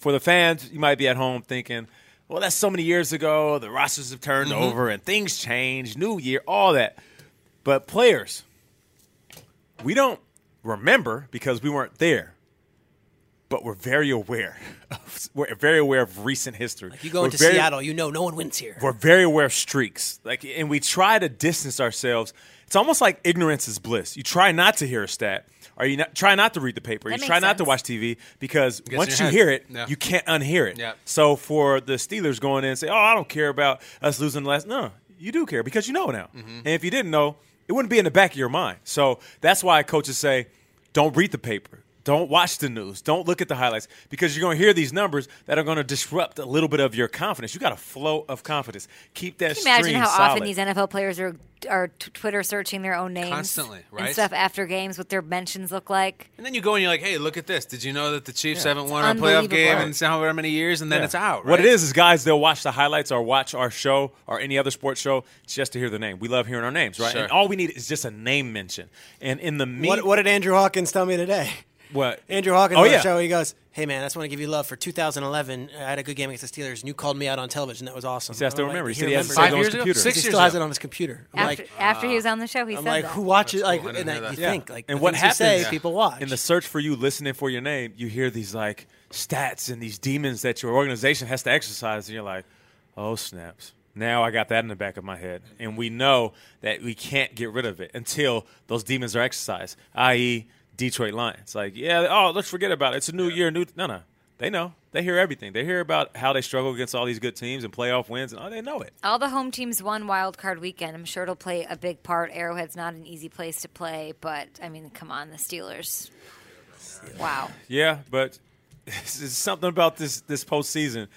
for the fans, you might be at home thinking, well, that's so many years ago. The rosters have turned Mm-hmm. over and things change, new year, all that. But players, we don't remember because we weren't there. But we're very aware. [laughs] Of, we're very aware of recent history. you go into very- Seattle, you know no one wins here. we're very aware of streaks. Like, and we try to distance ourselves. It's almost like ignorance is bliss. You try not to hear a stat, or you not, try not to read the paper. That you makes try not to watch TV because once you head. hear it, Yeah. you can't unhear it. Yeah. So for the Steelers going in and say, "Oh, I don't care about us losing the last," no, you do care because you know now. Mm-hmm. And if you didn't know, it wouldn't be in the back of your mind. So that's why coaches say, "Don't read the paper." Don't watch the news. Don't look at the highlights because you're going to hear these numbers that are going to disrupt a little bit of your confidence. You got a flow of confidence. Keep that Can you imagine how solid. often these NFL players are are t- Twitter searching their own names Constantly, right? and stuff after games, what their mentions look like. And then you go and you're like, hey, look at this. Did you know that the Chiefs haven't won a playoff game in however many years? And then Yeah. it's out. What it is is guys they'll watch the highlights or watch our show or any other sports show just to hear the name. We love hearing our names, right? Sure. And all we need is just a name mention. And in the meat, What, what did Andrew Hawkins tell me today? What Andrew Hawkins Oh on yeah. the show, he goes, "Hey man, I just want to give you love for 2011. I had a good game against the Steelers, and you called me out on television. That was awesome." He has to I'm like, remember. He said he has to it on his years ago? computer. Six He years still has ago. it on his computer. I'm After, like, after he was on the show, he I'm said like, that. who watches? Like, cool. I and didn't like, you that. think like, and what happens say, people watch. in the search for you listening for your name you hear these like stats and these demons that your organization has to exercise and you're like oh snaps now i got that in the back of my head and we know that we can't get rid of it until those demons are exercised i.e detroit lions like yeah oh let's forget about it it's a new year new no no they know they hear everything they hear about how they struggle against all these good teams and playoff wins and oh they know it All the home teams won wild card weekend. I'm sure it'll play a big part. Arrowhead's not an easy place to play, but I mean, come on, the Steelers. Wow. Yeah, but [laughs] it's something about this this postseason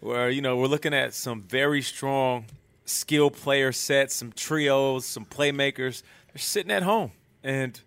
where you know we're looking at some very strong skill player sets, some trios, some playmakers. They're sitting at home, and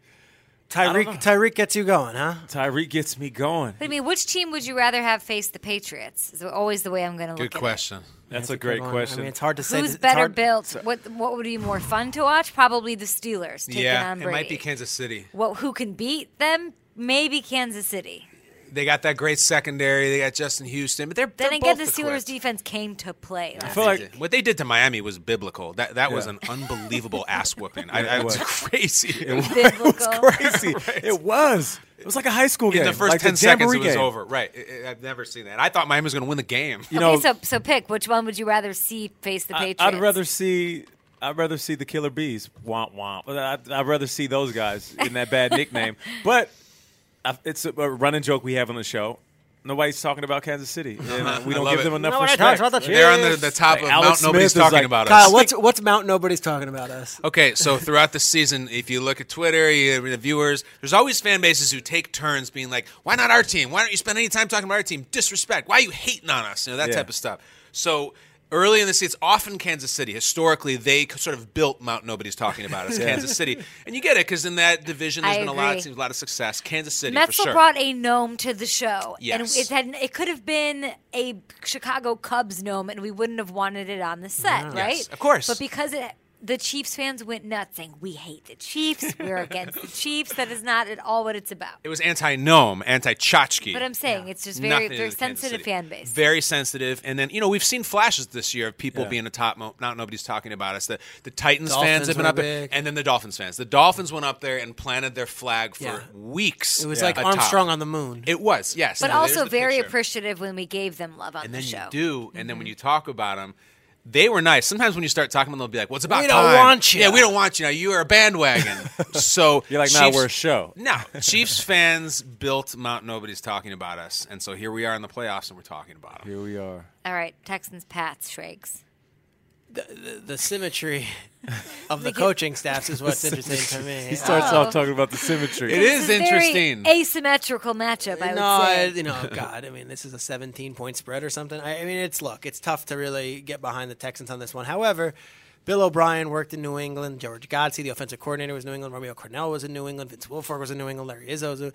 Tyreek. Tyreek gets you going, huh? Tyreek gets me going. But I mean, which team would you rather have face the Patriots? Is always the way I'm going to look Good at question. That's a good great one. question. I mean, it's hard to say. Who's It's better hard- built? What What would be more fun to watch? Probably the Steelers taking yeah, on it might be Kansas City. What? Who can beat them? Maybe Kansas City. They got that great secondary. They got Justin Houston, but they're Then they're again, the Steelers equipped. defense came to play. last feel like- what they did to Miami was biblical. That that was an [laughs] unbelievable ass whooping. I, Yeah, I it was was. crazy. [laughs] Biblical. Crazy. [laughs] It was. It was like a high school game. In the first like ten the seconds, it was game. over. Right. I- I- I've never seen that. I thought Miami was going to win the game. You know, so so pick which one would you rather see face the I, Patriots? I'd rather see. I'd rather see the Killer Bees. Womp womp. I'd, I'd rather see those guys in that bad nickname. But I, it's a, a running joke we have on the show. Nobody's talking about Kansas City, and uh, we [laughs] don't give it. them enough Nobody respect. talks about the They're on the, the top Like of Alex Mount. Nobody's Smith is talking like- about Kyle, us. what's what's Mount? Nobody's talking about us. Okay, so throughout the season, if you look at Twitter, you, the viewers, there's always fan bases who take turns being like, "Why not our team? Why don't you spend any time talking about our team? Disrespect. Why are you hating on us? You know that Yeah. type of stuff." So early in the season, it's often Kansas City. Historically, they sort of built Mount. Nobody's talking about us, [laughs] Kansas City, and you get it because in that division, there's I been a lot of teams, a lot of success. Kansas City Metzel for sure. brought a gnome to the show, Yes. and it had it could have been a Chicago Cubs gnome, and we wouldn't have wanted it on the set, right? Yes, of course. But because it, the Chiefs fans went nuts, saying we hate the Chiefs, we're [laughs] against the Chiefs. That is not at all what it's about. it was anti-gnome, anti-tchotchke. But I'm saying it's just very, Nothing very do with Kansas sensitive fan base. Very sensitive. And then, you know, we've seen flashes this year of people Yeah. being a top. Mo- not nobody's talking about us. The, the Titans Dolphins fans have been were up there. big. And then the Dolphins fans. The Dolphins went up there and planted their flag for Yeah. weeks. It was Yeah. like atop. Armstrong on the moon. It was, yes. but Now, also very picture. appreciative when we gave them love on the street. And the then show. you do. And then when mm-hmm. you talk about them, they were nice. Sometimes when you start talking to them, they'll be like, "What's about We don't time?" want you. Yeah, we don't want you. Now you are a bandwagon. [laughs] so You're like, nah, we're a show. No, [laughs] Chiefs fans built Mount. Nobody's talking about us, and so here we are in the playoffs, and we're talking about them. Here we are. All right, Texans, Pats, Shrakes. The, the symmetry [laughs] of the coaching staffs is [laughs] what's interesting to me. He starts Oh. off talking about the symmetry. it is This very interesting. asymmetrical matchup, I would say. I- you know, God, I mean, this is a 17 point spread or something. I, I mean, it's look, it's tough to really get behind the Texans on this one. However, Bill O'Brien worked in New England. George Godsey, the offensive coordinator, was New England. Romeo Crennel was in New England. Vince Wilfork was in New England. Larry Izzo was. in-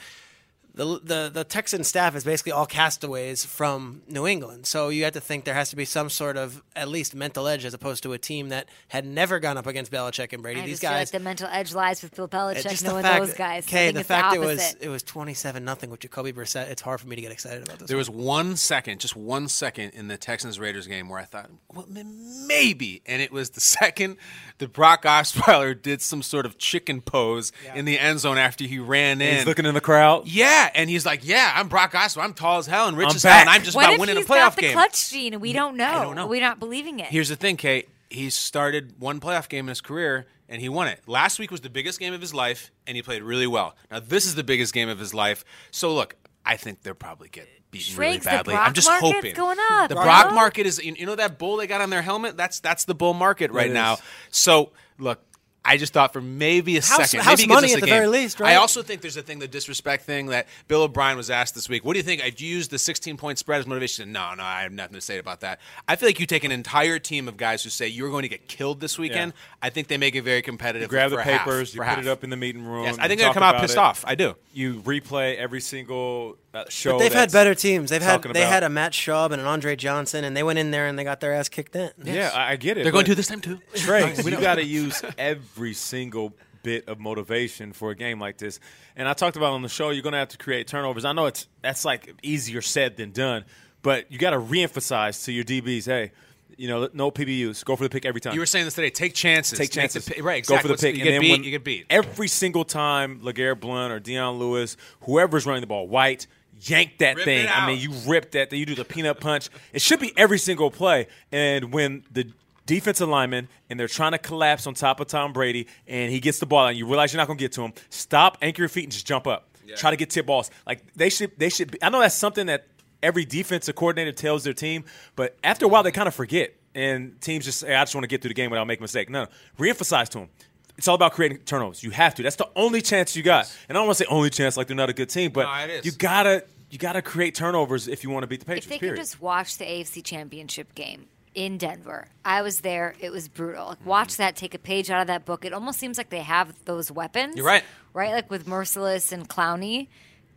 The, the the Texan staff is basically all castaways from New England, so you have to think there has to be some sort of at least mental edge as opposed to a team that had never gone up against Belichick and Brady. I These just feel like guys, the mental edge lies with Bill Belichick, just knowing fact those guys. Okay, the fact the it was it was twenty seven nothing with Jacoby Brissett. It's hard for me to get excited about this. There one. was one second, just one second in the Texans Raiders game where I thought, well, maybe. And it was the [laughs] second that Brock Osweiler did some sort of chicken pose in the end zone after he ran in. He's looking in the crowd. yeah, and he's like, yeah, I'm Brock Osweiler. I'm tall as hell and rich I'm as hell, and. I'm just what about if winning he's a playoff got the game. clutch gene and we don't know? don't know. We're not believing it. Here's the thing, Kate. He started one playoff game in his career and he won it. Last week was the biggest game of his life, and he played really well. Now this is the biggest game of his life. So look, I think they'll probably get beaten really Shrakes, the badly. Brock I'm just market's hoping. going up, the bro. Brock market is you you know that bull they got on their helmet? That's that's the bull market right It now. So look, I just thought for maybe a House- second, house maybe he gives money at a the very least, right? I also think there's a thing, the disrespect thing that Bill O'Brien was asked this week. What do you think? I'd use the 16 point spread as motivation. No, no, I have nothing to say about that. I feel like you take an entire team of guys who say you're going to get killed this weekend. I think they make it very competitive. grab the for half, papers, for you half. put it up in the meeting room. Yes, I think they're gonna come out pissed it. off. I do. You replay every single uh, show. But they've had better teams. They've had they about- had a Matt Schaub and an Andre Johnson, and they went in there and they got their ass kicked in. Yeah, I, I get it. They're going but- to this time too. [laughs] Trey, you got to use every single bit of motivation for a game like this. And I talked about on the show, you're going to have to create turnovers. I know it's that's like easier said than done, but you got to reemphasize to your DBs, hey, you know, no PBUs, go for the pick every time. You were saying this today. Take chances. Take Make the chances. pi- right. Go Exactly. for the What's- pick. You get beat. you get beat. Every single time, LeGarrette Blount or Dion Lewis, whoever's running the ball, White, yank that Rip thing. I mean, you rip that thing. You do the peanut punch. It should be every single play. And when the defensive lineman and they're trying to collapse on top of Tom Brady and he gets the ball and you realize you're not going to get to him, stop, anchor your feet, and just jump up. Try to get tip balls. Like they should. They should. Be, I know that's something that every defensive coordinator tells their team, but after a while they kind of forget. And teams just say, I just want to get through the game without making a mistake. No, no. reemphasize to them. It's all about creating turnovers. You have to. That's the only chance you got. And I don't want to say only chance like they're not a good team, but No, you gotta you gotta create turnovers if you want to beat the Patriots. If they period. could just watch the AFC Championship game in Denver, I was there. It was brutal. Like, watch that. Take a page out of that book. It almost seems like they have those weapons. You're right. Right, like with Mercilus and Clowney.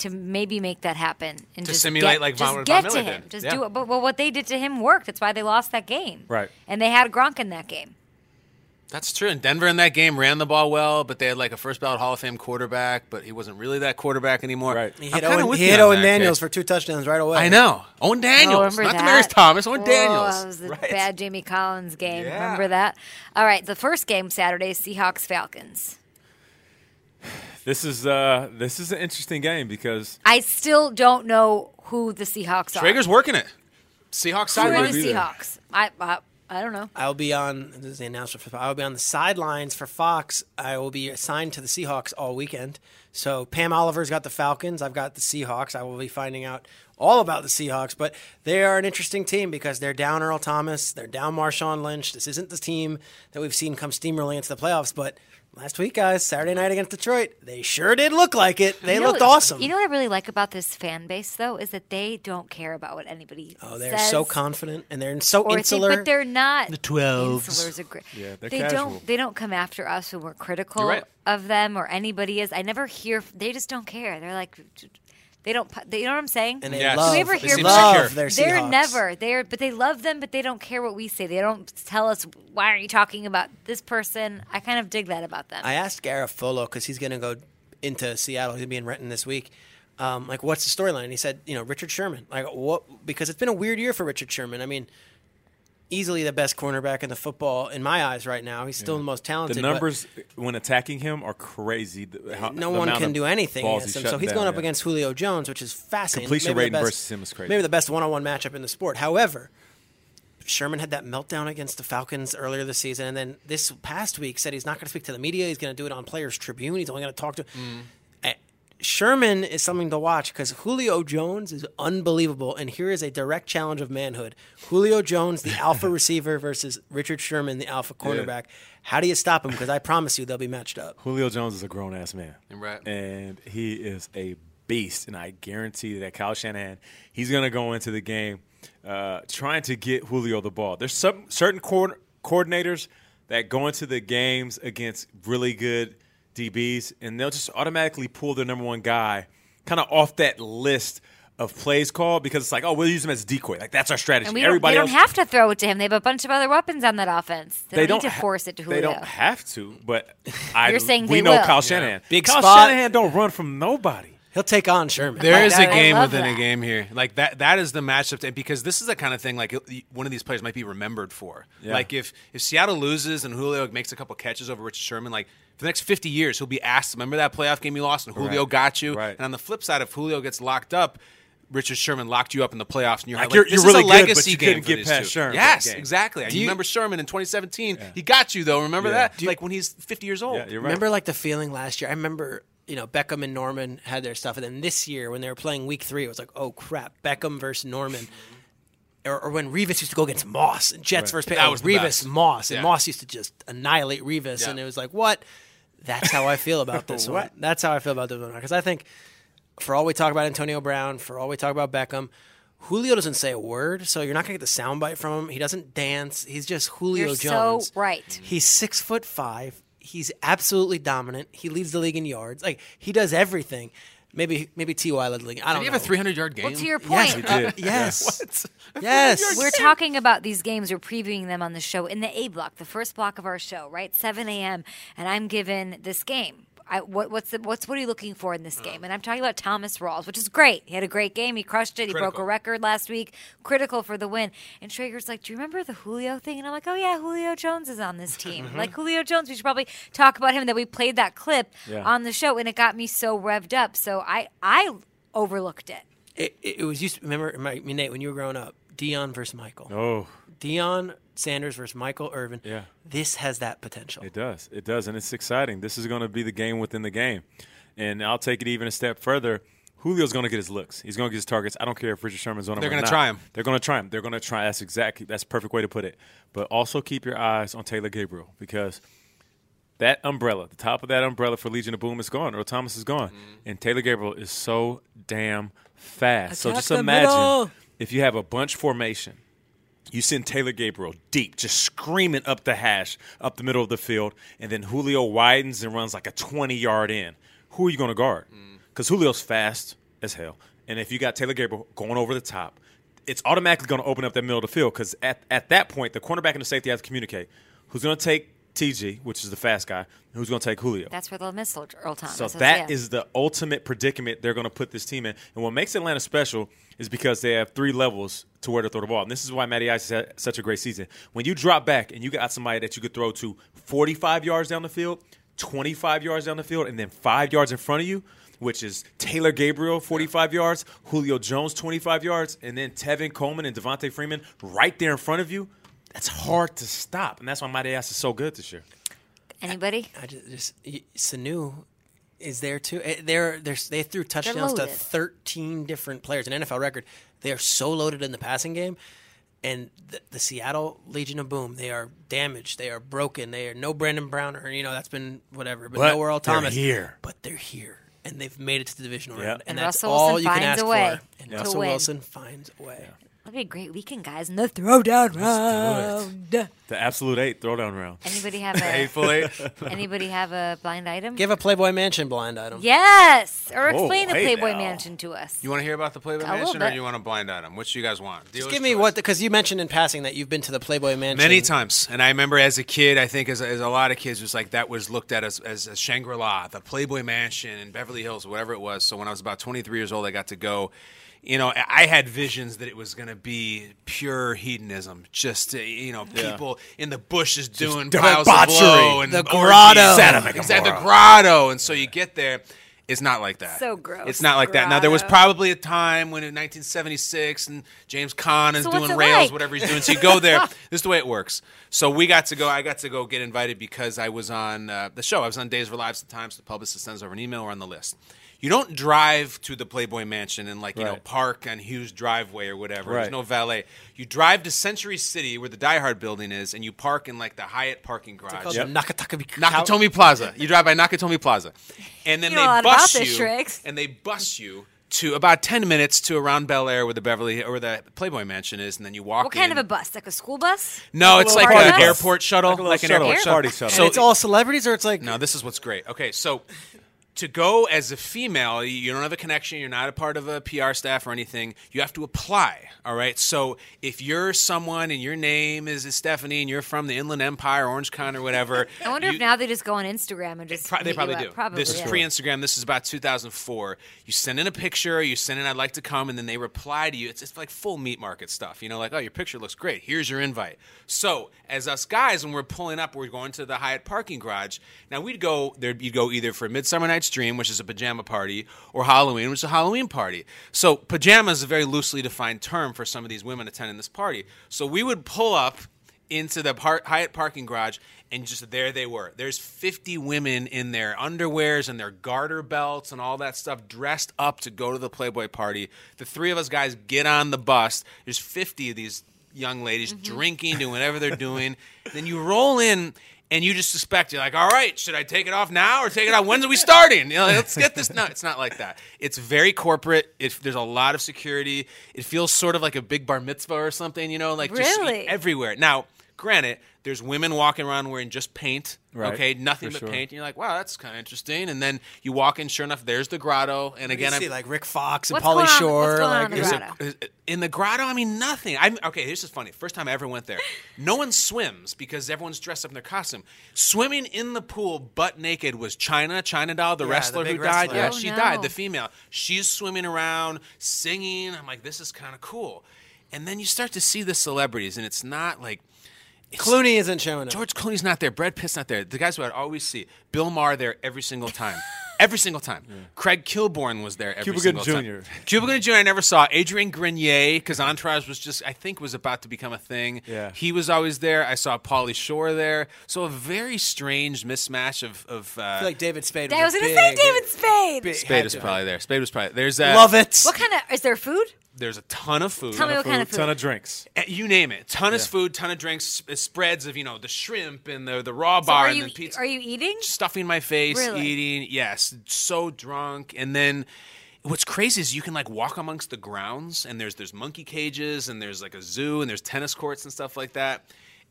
To maybe make that happen and To just simulate get, like just Von- get Von to him, did. just Yeah. do it. But well, what they did to him worked. That's why they lost that game. Right. and they had Gronk in that game. That's true. And Denver in that game ran the ball well, but they had like a first ballot Hall of Fame quarterback, but he wasn't really that quarterback anymore. Right. He I'm hit Owen, with he hit Owen Daniels Kay. for two touchdowns right away. I know. Owen Oh, Daniels, remember not that? Demaryius Thomas. Owen Whoa, Daniels. That was the Right. bad Jamie Collins game. Yeah. Remember that? All right, the first game Saturday, Seahawks Falcons. this is uh this is an interesting game because I still don't know who the Seahawks are. Schrager's working it. Seahawks who are the. Seahawks? I, I I don't know. I'll be on. This is the announcer for. I will be on the sidelines for Fox. I will be assigned to the Seahawks all weekend. So Pam Oliver's got the Falcons. I've got the Seahawks. I will be finding out all about the Seahawks. But they are an interesting team because they're down Earl Thomas. They're down Marshawn Lynch. This isn't the team that we've seen come steamrolling into the playoffs. But last week, guys, Saturday night against Detroit, they sure did look like it. They You know looked what- awesome. You know what I really like about this fan base, though, is that they don't care about what anybody. oh, they're says so confident and they're so or think- insular. but they're not. The 12s. Insulars are great. Yeah, they're they casual. don't. They don't come after us when we're critical right. of them or anybody is. I never hear. They just don't care. They're like, they don't. They, you know what I'm saying? and they Yes. love, Do we ever they hear love their They're Seahawks. never they're but they love them, but they don't care what we say. They don't tell us why aren't you talking about this person. I kind of dig that about them. I asked Garafolo because he's going to go into Seattle. He's going to be in Renton this week. Um, like, what's the storyline? He said, you know, Richard Sherman. Like, what? Because it's been a weird year for Richard Sherman. I mean, easily the best cornerback in the football in my eyes right now. He's still the most talented. the numbers when attacking him are crazy. The- how- no one can do anything against him. So he's down, going up yeah. against Julio Jones, which is fascinating. Completion Maybe the rating best- versus him is crazy. Maybe the best one-on-one matchup in the sport. However, Sherman had that meltdown against the Falcons earlier this season, and then this past week said he's not going to speak to the media. He's going to do it on Players Tribune. He's only going to talk to. Eh, Sherman is something to watch because Julio Jones is unbelievable, and here is a direct challenge of manhood: Julio Jones, the alpha [laughs] receiver, versus Richard Sherman, the alpha cornerback. How do you stop him? Because I promise you, they'll be matched up. Julio Jones is a grown ass man, Right. And he is a beast, and I guarantee that Kyle Shanahan he's going to go into the game uh, trying to get Julio the ball. There's some certain coord- coordinators that go into the games against really good DBs, and they'll just automatically pull their number one guy kind of off that list of plays called because it's like, oh, we'll use him as a decoy. Like that's our strategy. and we don't, Everybody they don't else, have to throw it to him. They have a bunch of other weapons on that offense. They, don't, need to ha- force it to Julio. They don't have to, but [laughs] I, You're saying we they know will. Kyle Shanahan. Big Kyle spot. Shanahan don't run from nobody. He'll take on Sherman. There is a game within that. a game here. Like that. That is the matchup, to, because this is the kind of thing like one of these players might be remembered for. Yeah. Like if if Seattle loses and Julio makes a couple catches over Richard Sherman, like for the next fifty years, he'll be asked. Remember that playoff game you lost and Julio Right. got you. Right. And on the flip side, if Julio gets locked up. Richard Sherman locked you up in the playoffs, and you're Like, like, you're- this you're is really a good, but legacy you game couldn't for get these past two. Sherman Yes, game. exactly. Do you, you- remember Sherman in 2017? He got you though. Remember Yeah. that? like when he's 50 years old. Yeah, you're right. Remember like the feeling last year? I remember, you know, Beckham and Norman had their stuff, and then this year when they were playing week three, it was like, oh crap, Beckham versus Norman. or, or when Revis used to go against Moss and Jets first pick. That oh, was the Revis. Moss, and Yeah. Moss used to just annihilate Revis, Yeah. and it was like, what? [laughs] That's how I feel about this one. That's how I feel about this one because I think, for all we talk about Antonio Brown, for all we talk about Beckham. Julio doesn't say a word, so you're not gonna get the soundbite from him. He doesn't dance. He's just Julio You're so Jones. right. He's six foot five. He's absolutely dominant. He leads the league in yards. Like he does everything. Maybe maybe Ty led league. I don't he know. have a 300 yard game? Well, to your point, Yes, uh, did. [laughs] yes, yes. [laughs] We're talking about these games. We're previewing them on the show in the A block, the first block of our show, right? 7 a.m. And I'm given this game. I, what, what's the, what's what are you looking for in this hmm. game? And I'm talking about Thomas Rawls, which is great. He had a great game. He crushed it. He broke a record last week. Critical for the win. And Schrager's like, "Do you remember the Julio thing?" And I'm like, "Oh yeah, Julio Jones is on this [laughs] team. Mm-hmm. Like Julio Jones, we should probably talk about him. That we played that clip Yeah. on the show, and it got me so revved up. So I I overlooked it. It, it, it was used. To, remember, I mean, Nate, when you were growing up, Dion versus Michael. Oh, Dion Sanders versus Michael Irvin. Yeah. This has that potential. it does. It does, and it's exciting. This is going to be the game within the game, and I'll take it even a step further. Julio's going to get his looks. He's going to get his targets. I don't care if Richard Sherman's on him. They're gonna try him. They're going to try him. They're going to try. That's exactly. That's a perfect way to put it. But also keep your eyes on Taylor Gabriel because that umbrella, the top of that umbrella for Legion of Boom is gone. Earl Thomas is gone, and Taylor Gabriel is so damn fast. so just imagine middle. if you have a bunch formation. You send Taylor Gabriel deep, just screaming up the hash, up the middle of the field, and then Julio widens and runs like a 20 yard in. Who are you going to guard? Mm. Because Julio's fast as hell. And if you got Taylor Gabriel going over the top, it's automatically going to open up that middle of the field because at, at that point, the cornerback and the safety have to communicate who's going to take TG, which is the fast guy, who's going to take Julio. That's where they'll miss Earl Thomas. So that is yeah. the ultimate predicament they're going to put this team in. And what makes Atlanta special is because they have three levels to where to throw the ball. And this is why Matty Ice has had such a great season. When you drop back and you got somebody that you could throw to 45 yards down the field, 25 yards down the field, and then five yards in front of you, which is Taylor Gabriel, 45 yards, Julio Jones, 25 yards, and then Tevin Coleman and Devonta Freeman right there in front of you, that's hard to stop. And that's why Matty Ass is so good this year. Anybody? I just, just y- Sanu is there too. Eh, They're, they're they threw touchdowns to loaded. 13 different players, an NFL record. They are so loaded in the passing game. And the, the Seattle Legion of Boom, they are damaged. They are broken. They are no Brandon Brown, or you know that's been whatever. But, But no Earl they're Thomas here. But they're here, and they've made it to the divisional Yep. round, and, And that's Russell all Wilson you can finds ask a way for. And to Russell win. Wilson finds a way. That'd be a great weekend, guys. And the throwdown round. The absolute eight throwdown round. Anybody have [laughs] a Hateful Eight. [laughs] anybody have a blind item? Give a Playboy Mansion blind item. yes, or Oh, explain the hey Playboy now. Mansion to us. You want to hear about the Playboy A little Mansion, or bit. you want to blind item? Which do you guys want? Just Dealer's give me choice. what because you mentioned in passing that you've been to the Playboy Mansion Many times, and I remember as a kid, I think as, as a lot of kids, it was like that was looked at as, as, as Shangri La, the Playboy Mansion in Beverly Hills, whatever it was. So when I was about 23 years old, I got to go. You know, I I had visions that it was going to be pure hedonism, just uh, you know, people in the bushes doing piles of blow and The grotto. Sodom and exactly, the grotto. And so you get there. It's not like that. So gross. It's not like that. Now there was probably a time when in 1976 and James Caan is So doing rails, like? whatever he's doing. So you go [laughs] there. this is the way it works. So we got to go. I got to go get invited because I was on uh, the show. I was on Days of Our Lives at the time. So the publicist sends over an email. We're on the list. You don't drive to the Playboy Mansion and like you know park on Hugh's Driveway or whatever. There's no valet. You drive to Century City where the Die Hard building is, and you park in like the Hyatt parking garage. called Yep. Nakatomi Nakatomi Plaza. You drive by Nakatomi Plaza, and then You know they about bus you, Shriggs. and they bus you to about ten minutes to around Bel Air, where the Beverly or the Playboy Mansion is, and then you walk. What kind in. of a bus? Like a school bus? No, it's like an bus? airport shuttle, Like a like an shuttle, airport party shuttle. shuttle. And it's all celebrities, or it's like No, this is what's great. Okay, so to go as a female, you don't have a connection, you're not a part of a PR staff or anything. You have to apply, all right? So if you're someone and your name is Stephanie and you're from the Inland Empire, Orange County or whatever. [laughs] I wonder you- if now they just go on Instagram and just Pro- they probably do. Probably, this is yeah. pre-Instagram. This is about 2004. You send in a picture. You send in, "I'd like to come," and then they reply to you. It's, it's like full meat market stuff. You know, like, "Oh, your picture looks great. Here's your invite." So, as us guys, when we're pulling up, we're going to the Hyatt parking garage. Now we'd go there. You'd go either for Midsummer Night's Dream, which is a pajama party, or Halloween, which is a Halloween party. So, pajama is a very loosely defined term for some of these women attending this party. So we would pull up into the par- Hyatt parking garage, and just there they were. There's 50 women in their underwears and their garter belts and all that stuff, dressed up to go to the Playboy party. The three of us guys get on the bus. There's 50 of these young ladies mm-hmm. drinking, doing whatever they're doing. then you roll in. And you just suspect you're like, all right, should I take it off now or take it off? When's are we starting? You know, let's get this. No, it's not like that. It's very corporate. It, there's a lot of security. It feels sort of like a big bar mitzvah or something. You know, like just Really? everywhere. Now, granted, there's women walking around wearing just paint. Right, Okay, nothing for but sure. paint. And you're like, wow, that's kind of interesting. And then you walk in, sure enough, there's the grotto. And Again, again, see I'm, like Rick Fox and What's Pauly going on- Shore. what's going on like in the there's grotto? a- in the grotto, I mean, nothing. I'm okay. This is funny. First time I ever went there, no one swims because everyone's dressed up in their costume. Swimming in the pool, butt naked, was Chyna, China doll, the Yeah, wrestler big who died. wrestler. Yeah, Oh, she no. died. The female. She's swimming around, singing. I'm like, this is kind of cool. And then you start to see the celebrities, and it's not like. It's- Clooney isn't showing up. George Clooney's not there. Brad Pitt's not there. The guys who I'd always see. Bill Maher there every single time. [laughs] every single time. Craig Kilborn was there every Cuba single Gooding time. Jr.. Cuba Gooding Jr. I never saw. Adrian Grenier, because Entourage was just, I think, was about to become a thing. Yeah. He was always there. I saw Pauly Shore there. So a very strange mismatch of. of uh, I feel like David Spade. I was a going to say David Spade. big- Spade was probably there. Spade was probably there. There's uh, Love it. What kind of is there food? There's a ton of food. Tell me what kind of food. Ton of drinks. Uh, You name it. Ton of food, ton of drinks, s- spreads of, you know, the shrimp and the, the raw So bar are and you the pizza. are you eating? stuffing my face, Really? eating. Yes, so drunk. And then what's crazy is you can like walk amongst the grounds, and there's there's monkey cages, and there's like a zoo, and there's tennis courts and stuff like that.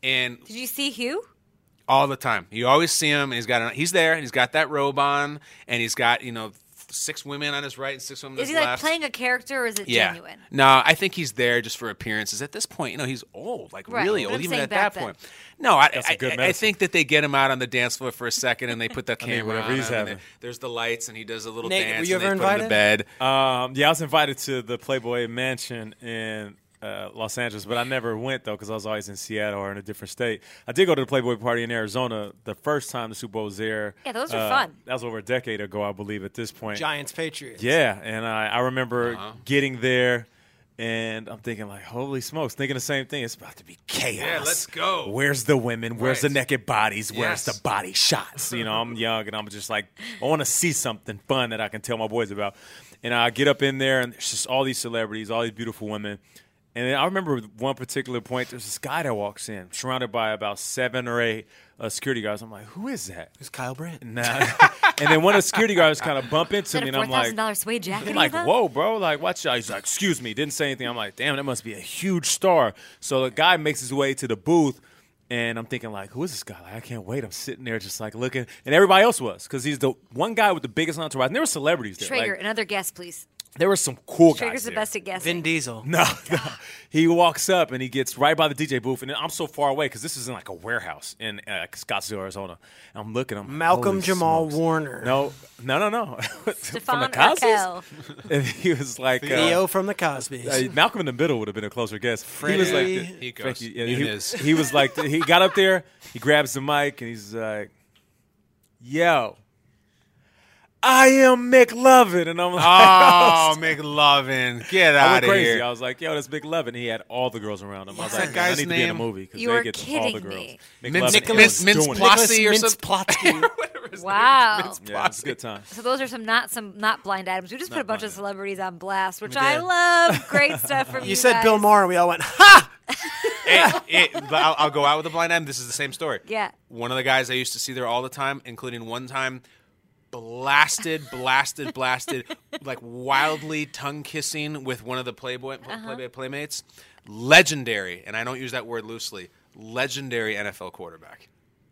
And Did you see Hugh? all the time, you always see him, and he's got a, he's there, and he's got that robe on, and he's got you know six women on his right and six women on Is his he like left. playing a character or is it yeah. genuine? No, I think he's there just for appearances. At this point, you know, he's old, like Right, really but old, I'm even at that then. point. No, I, That's a I, good I- I think that they get him out on the dance floor for a second, and they put the [laughs] mean, camera whatever on he's him, having. they- there's the lights, and he does a little Nate, dance. were you and they ever put him to invited? bed. Um, yeah, I was invited to the Playboy Mansion in uh, Los Angeles, but I never went though because I was always in Seattle or in a different state. I did go to the Playboy party in Arizona the first time the Super Bowl was there. Yeah, those were Uh, fun. That was over a decade ago, I believe. At this point, Giants Patriots. Yeah, and I, I remember Uh-huh. getting there, and I'm thinking like, holy smokes, thinking the same thing. It's about to be chaos. Yeah, let's go. Where's the women? Where's Right. the naked bodies? Where's Yes. the body shots? You know, I'm young and I'm just like, I want to see something fun that I can tell my boys about. And I get up in there, and there's just all these celebrities, all these beautiful women. And then I remember one particular point. There's this guy that walks in, surrounded by about seven or eight uh, security guards. I'm like, who is that? It's Kyle Brandt. Nah. [laughs] and then one of the security guards kind of bump into me, and I'm like, thousand dollar suede jacket? I'm like, has whoa, bro, like, watch out. He's like, excuse me, didn't say anything. I'm like, damn, that must be a huge star. So the guy makes his way to the booth, and I'm thinking, like, who is this guy? Like, I can't wait. I'm sitting there just like looking, and everybody else was because he's the one guy with the biggest entourage. And there were celebrities there. Schrager, Like, another guest, please. There were some cool guys. Schrager's the best at guessing. Vin Diesel. No, [laughs] no. He walks up and he gets right by the DJ booth, and I'm so far away because this is in like a warehouse in uh, Scottsdale, Arizona. And I'm looking. I'm Malcolm Jamal smokes. Warner. No, no, no, no. [laughs] From the Cosby's? [laughs] And he was like, uh, Theo from the Cosbys. uh, Malcolm in the Middle would have been a closer guess. He was like, the, He goes, Frankie- yeah, he, he was like, the- he got up there, he grabs the mic, and he's like, "Yo, I am McLovin," and I'm like, [laughs] Oh, McLovin, get I out went of crazy. here. I was like, "Yo, that's McLovin." He had all the girls around him. I was What's like, that guy's I need to be in a movie because You they are get all the kidding girls." me. McLovin Nicholas was doing Mintz or something. Plotsky. [laughs] Wow. Yeah, it's a good time. So those are some not some not blind items. We just put a bunch of celebrities on blast, which I love. [laughs] Great stuff from you. You said Bill guys. Maher, and we all went, ha! Hey, hey, but I'll, I'll go out with a blind item. This is the same story. Yeah. One of the guys I used to see there all the time, including one time, blasted, blasted, blasted, like wildly tongue kissing with one of the Playboy uh-huh. Playboy playmates. Legendary, and I don't use that word loosely. Legendary NFL quarterback.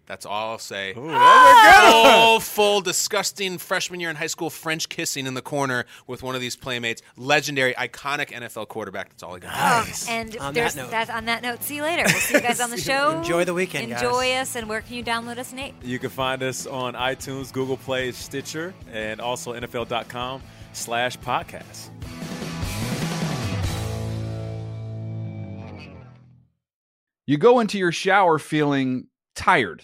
That's all I'll say. Full, full, disgusting freshman year in high school French kissing in the corner with one of these playmates. Legendary, iconic NFL quarterback. That's all I got. Oh, and On there's that note. that on that note. See you later. We'll see you guys on the [laughs] show. Enjoy the weekend, guys. Enjoy us, and where can you download us, Nate? You can find us on iTunes, Google Play, Stitcher, and also NFL.com slash podcast. You go into your shower feeling tired,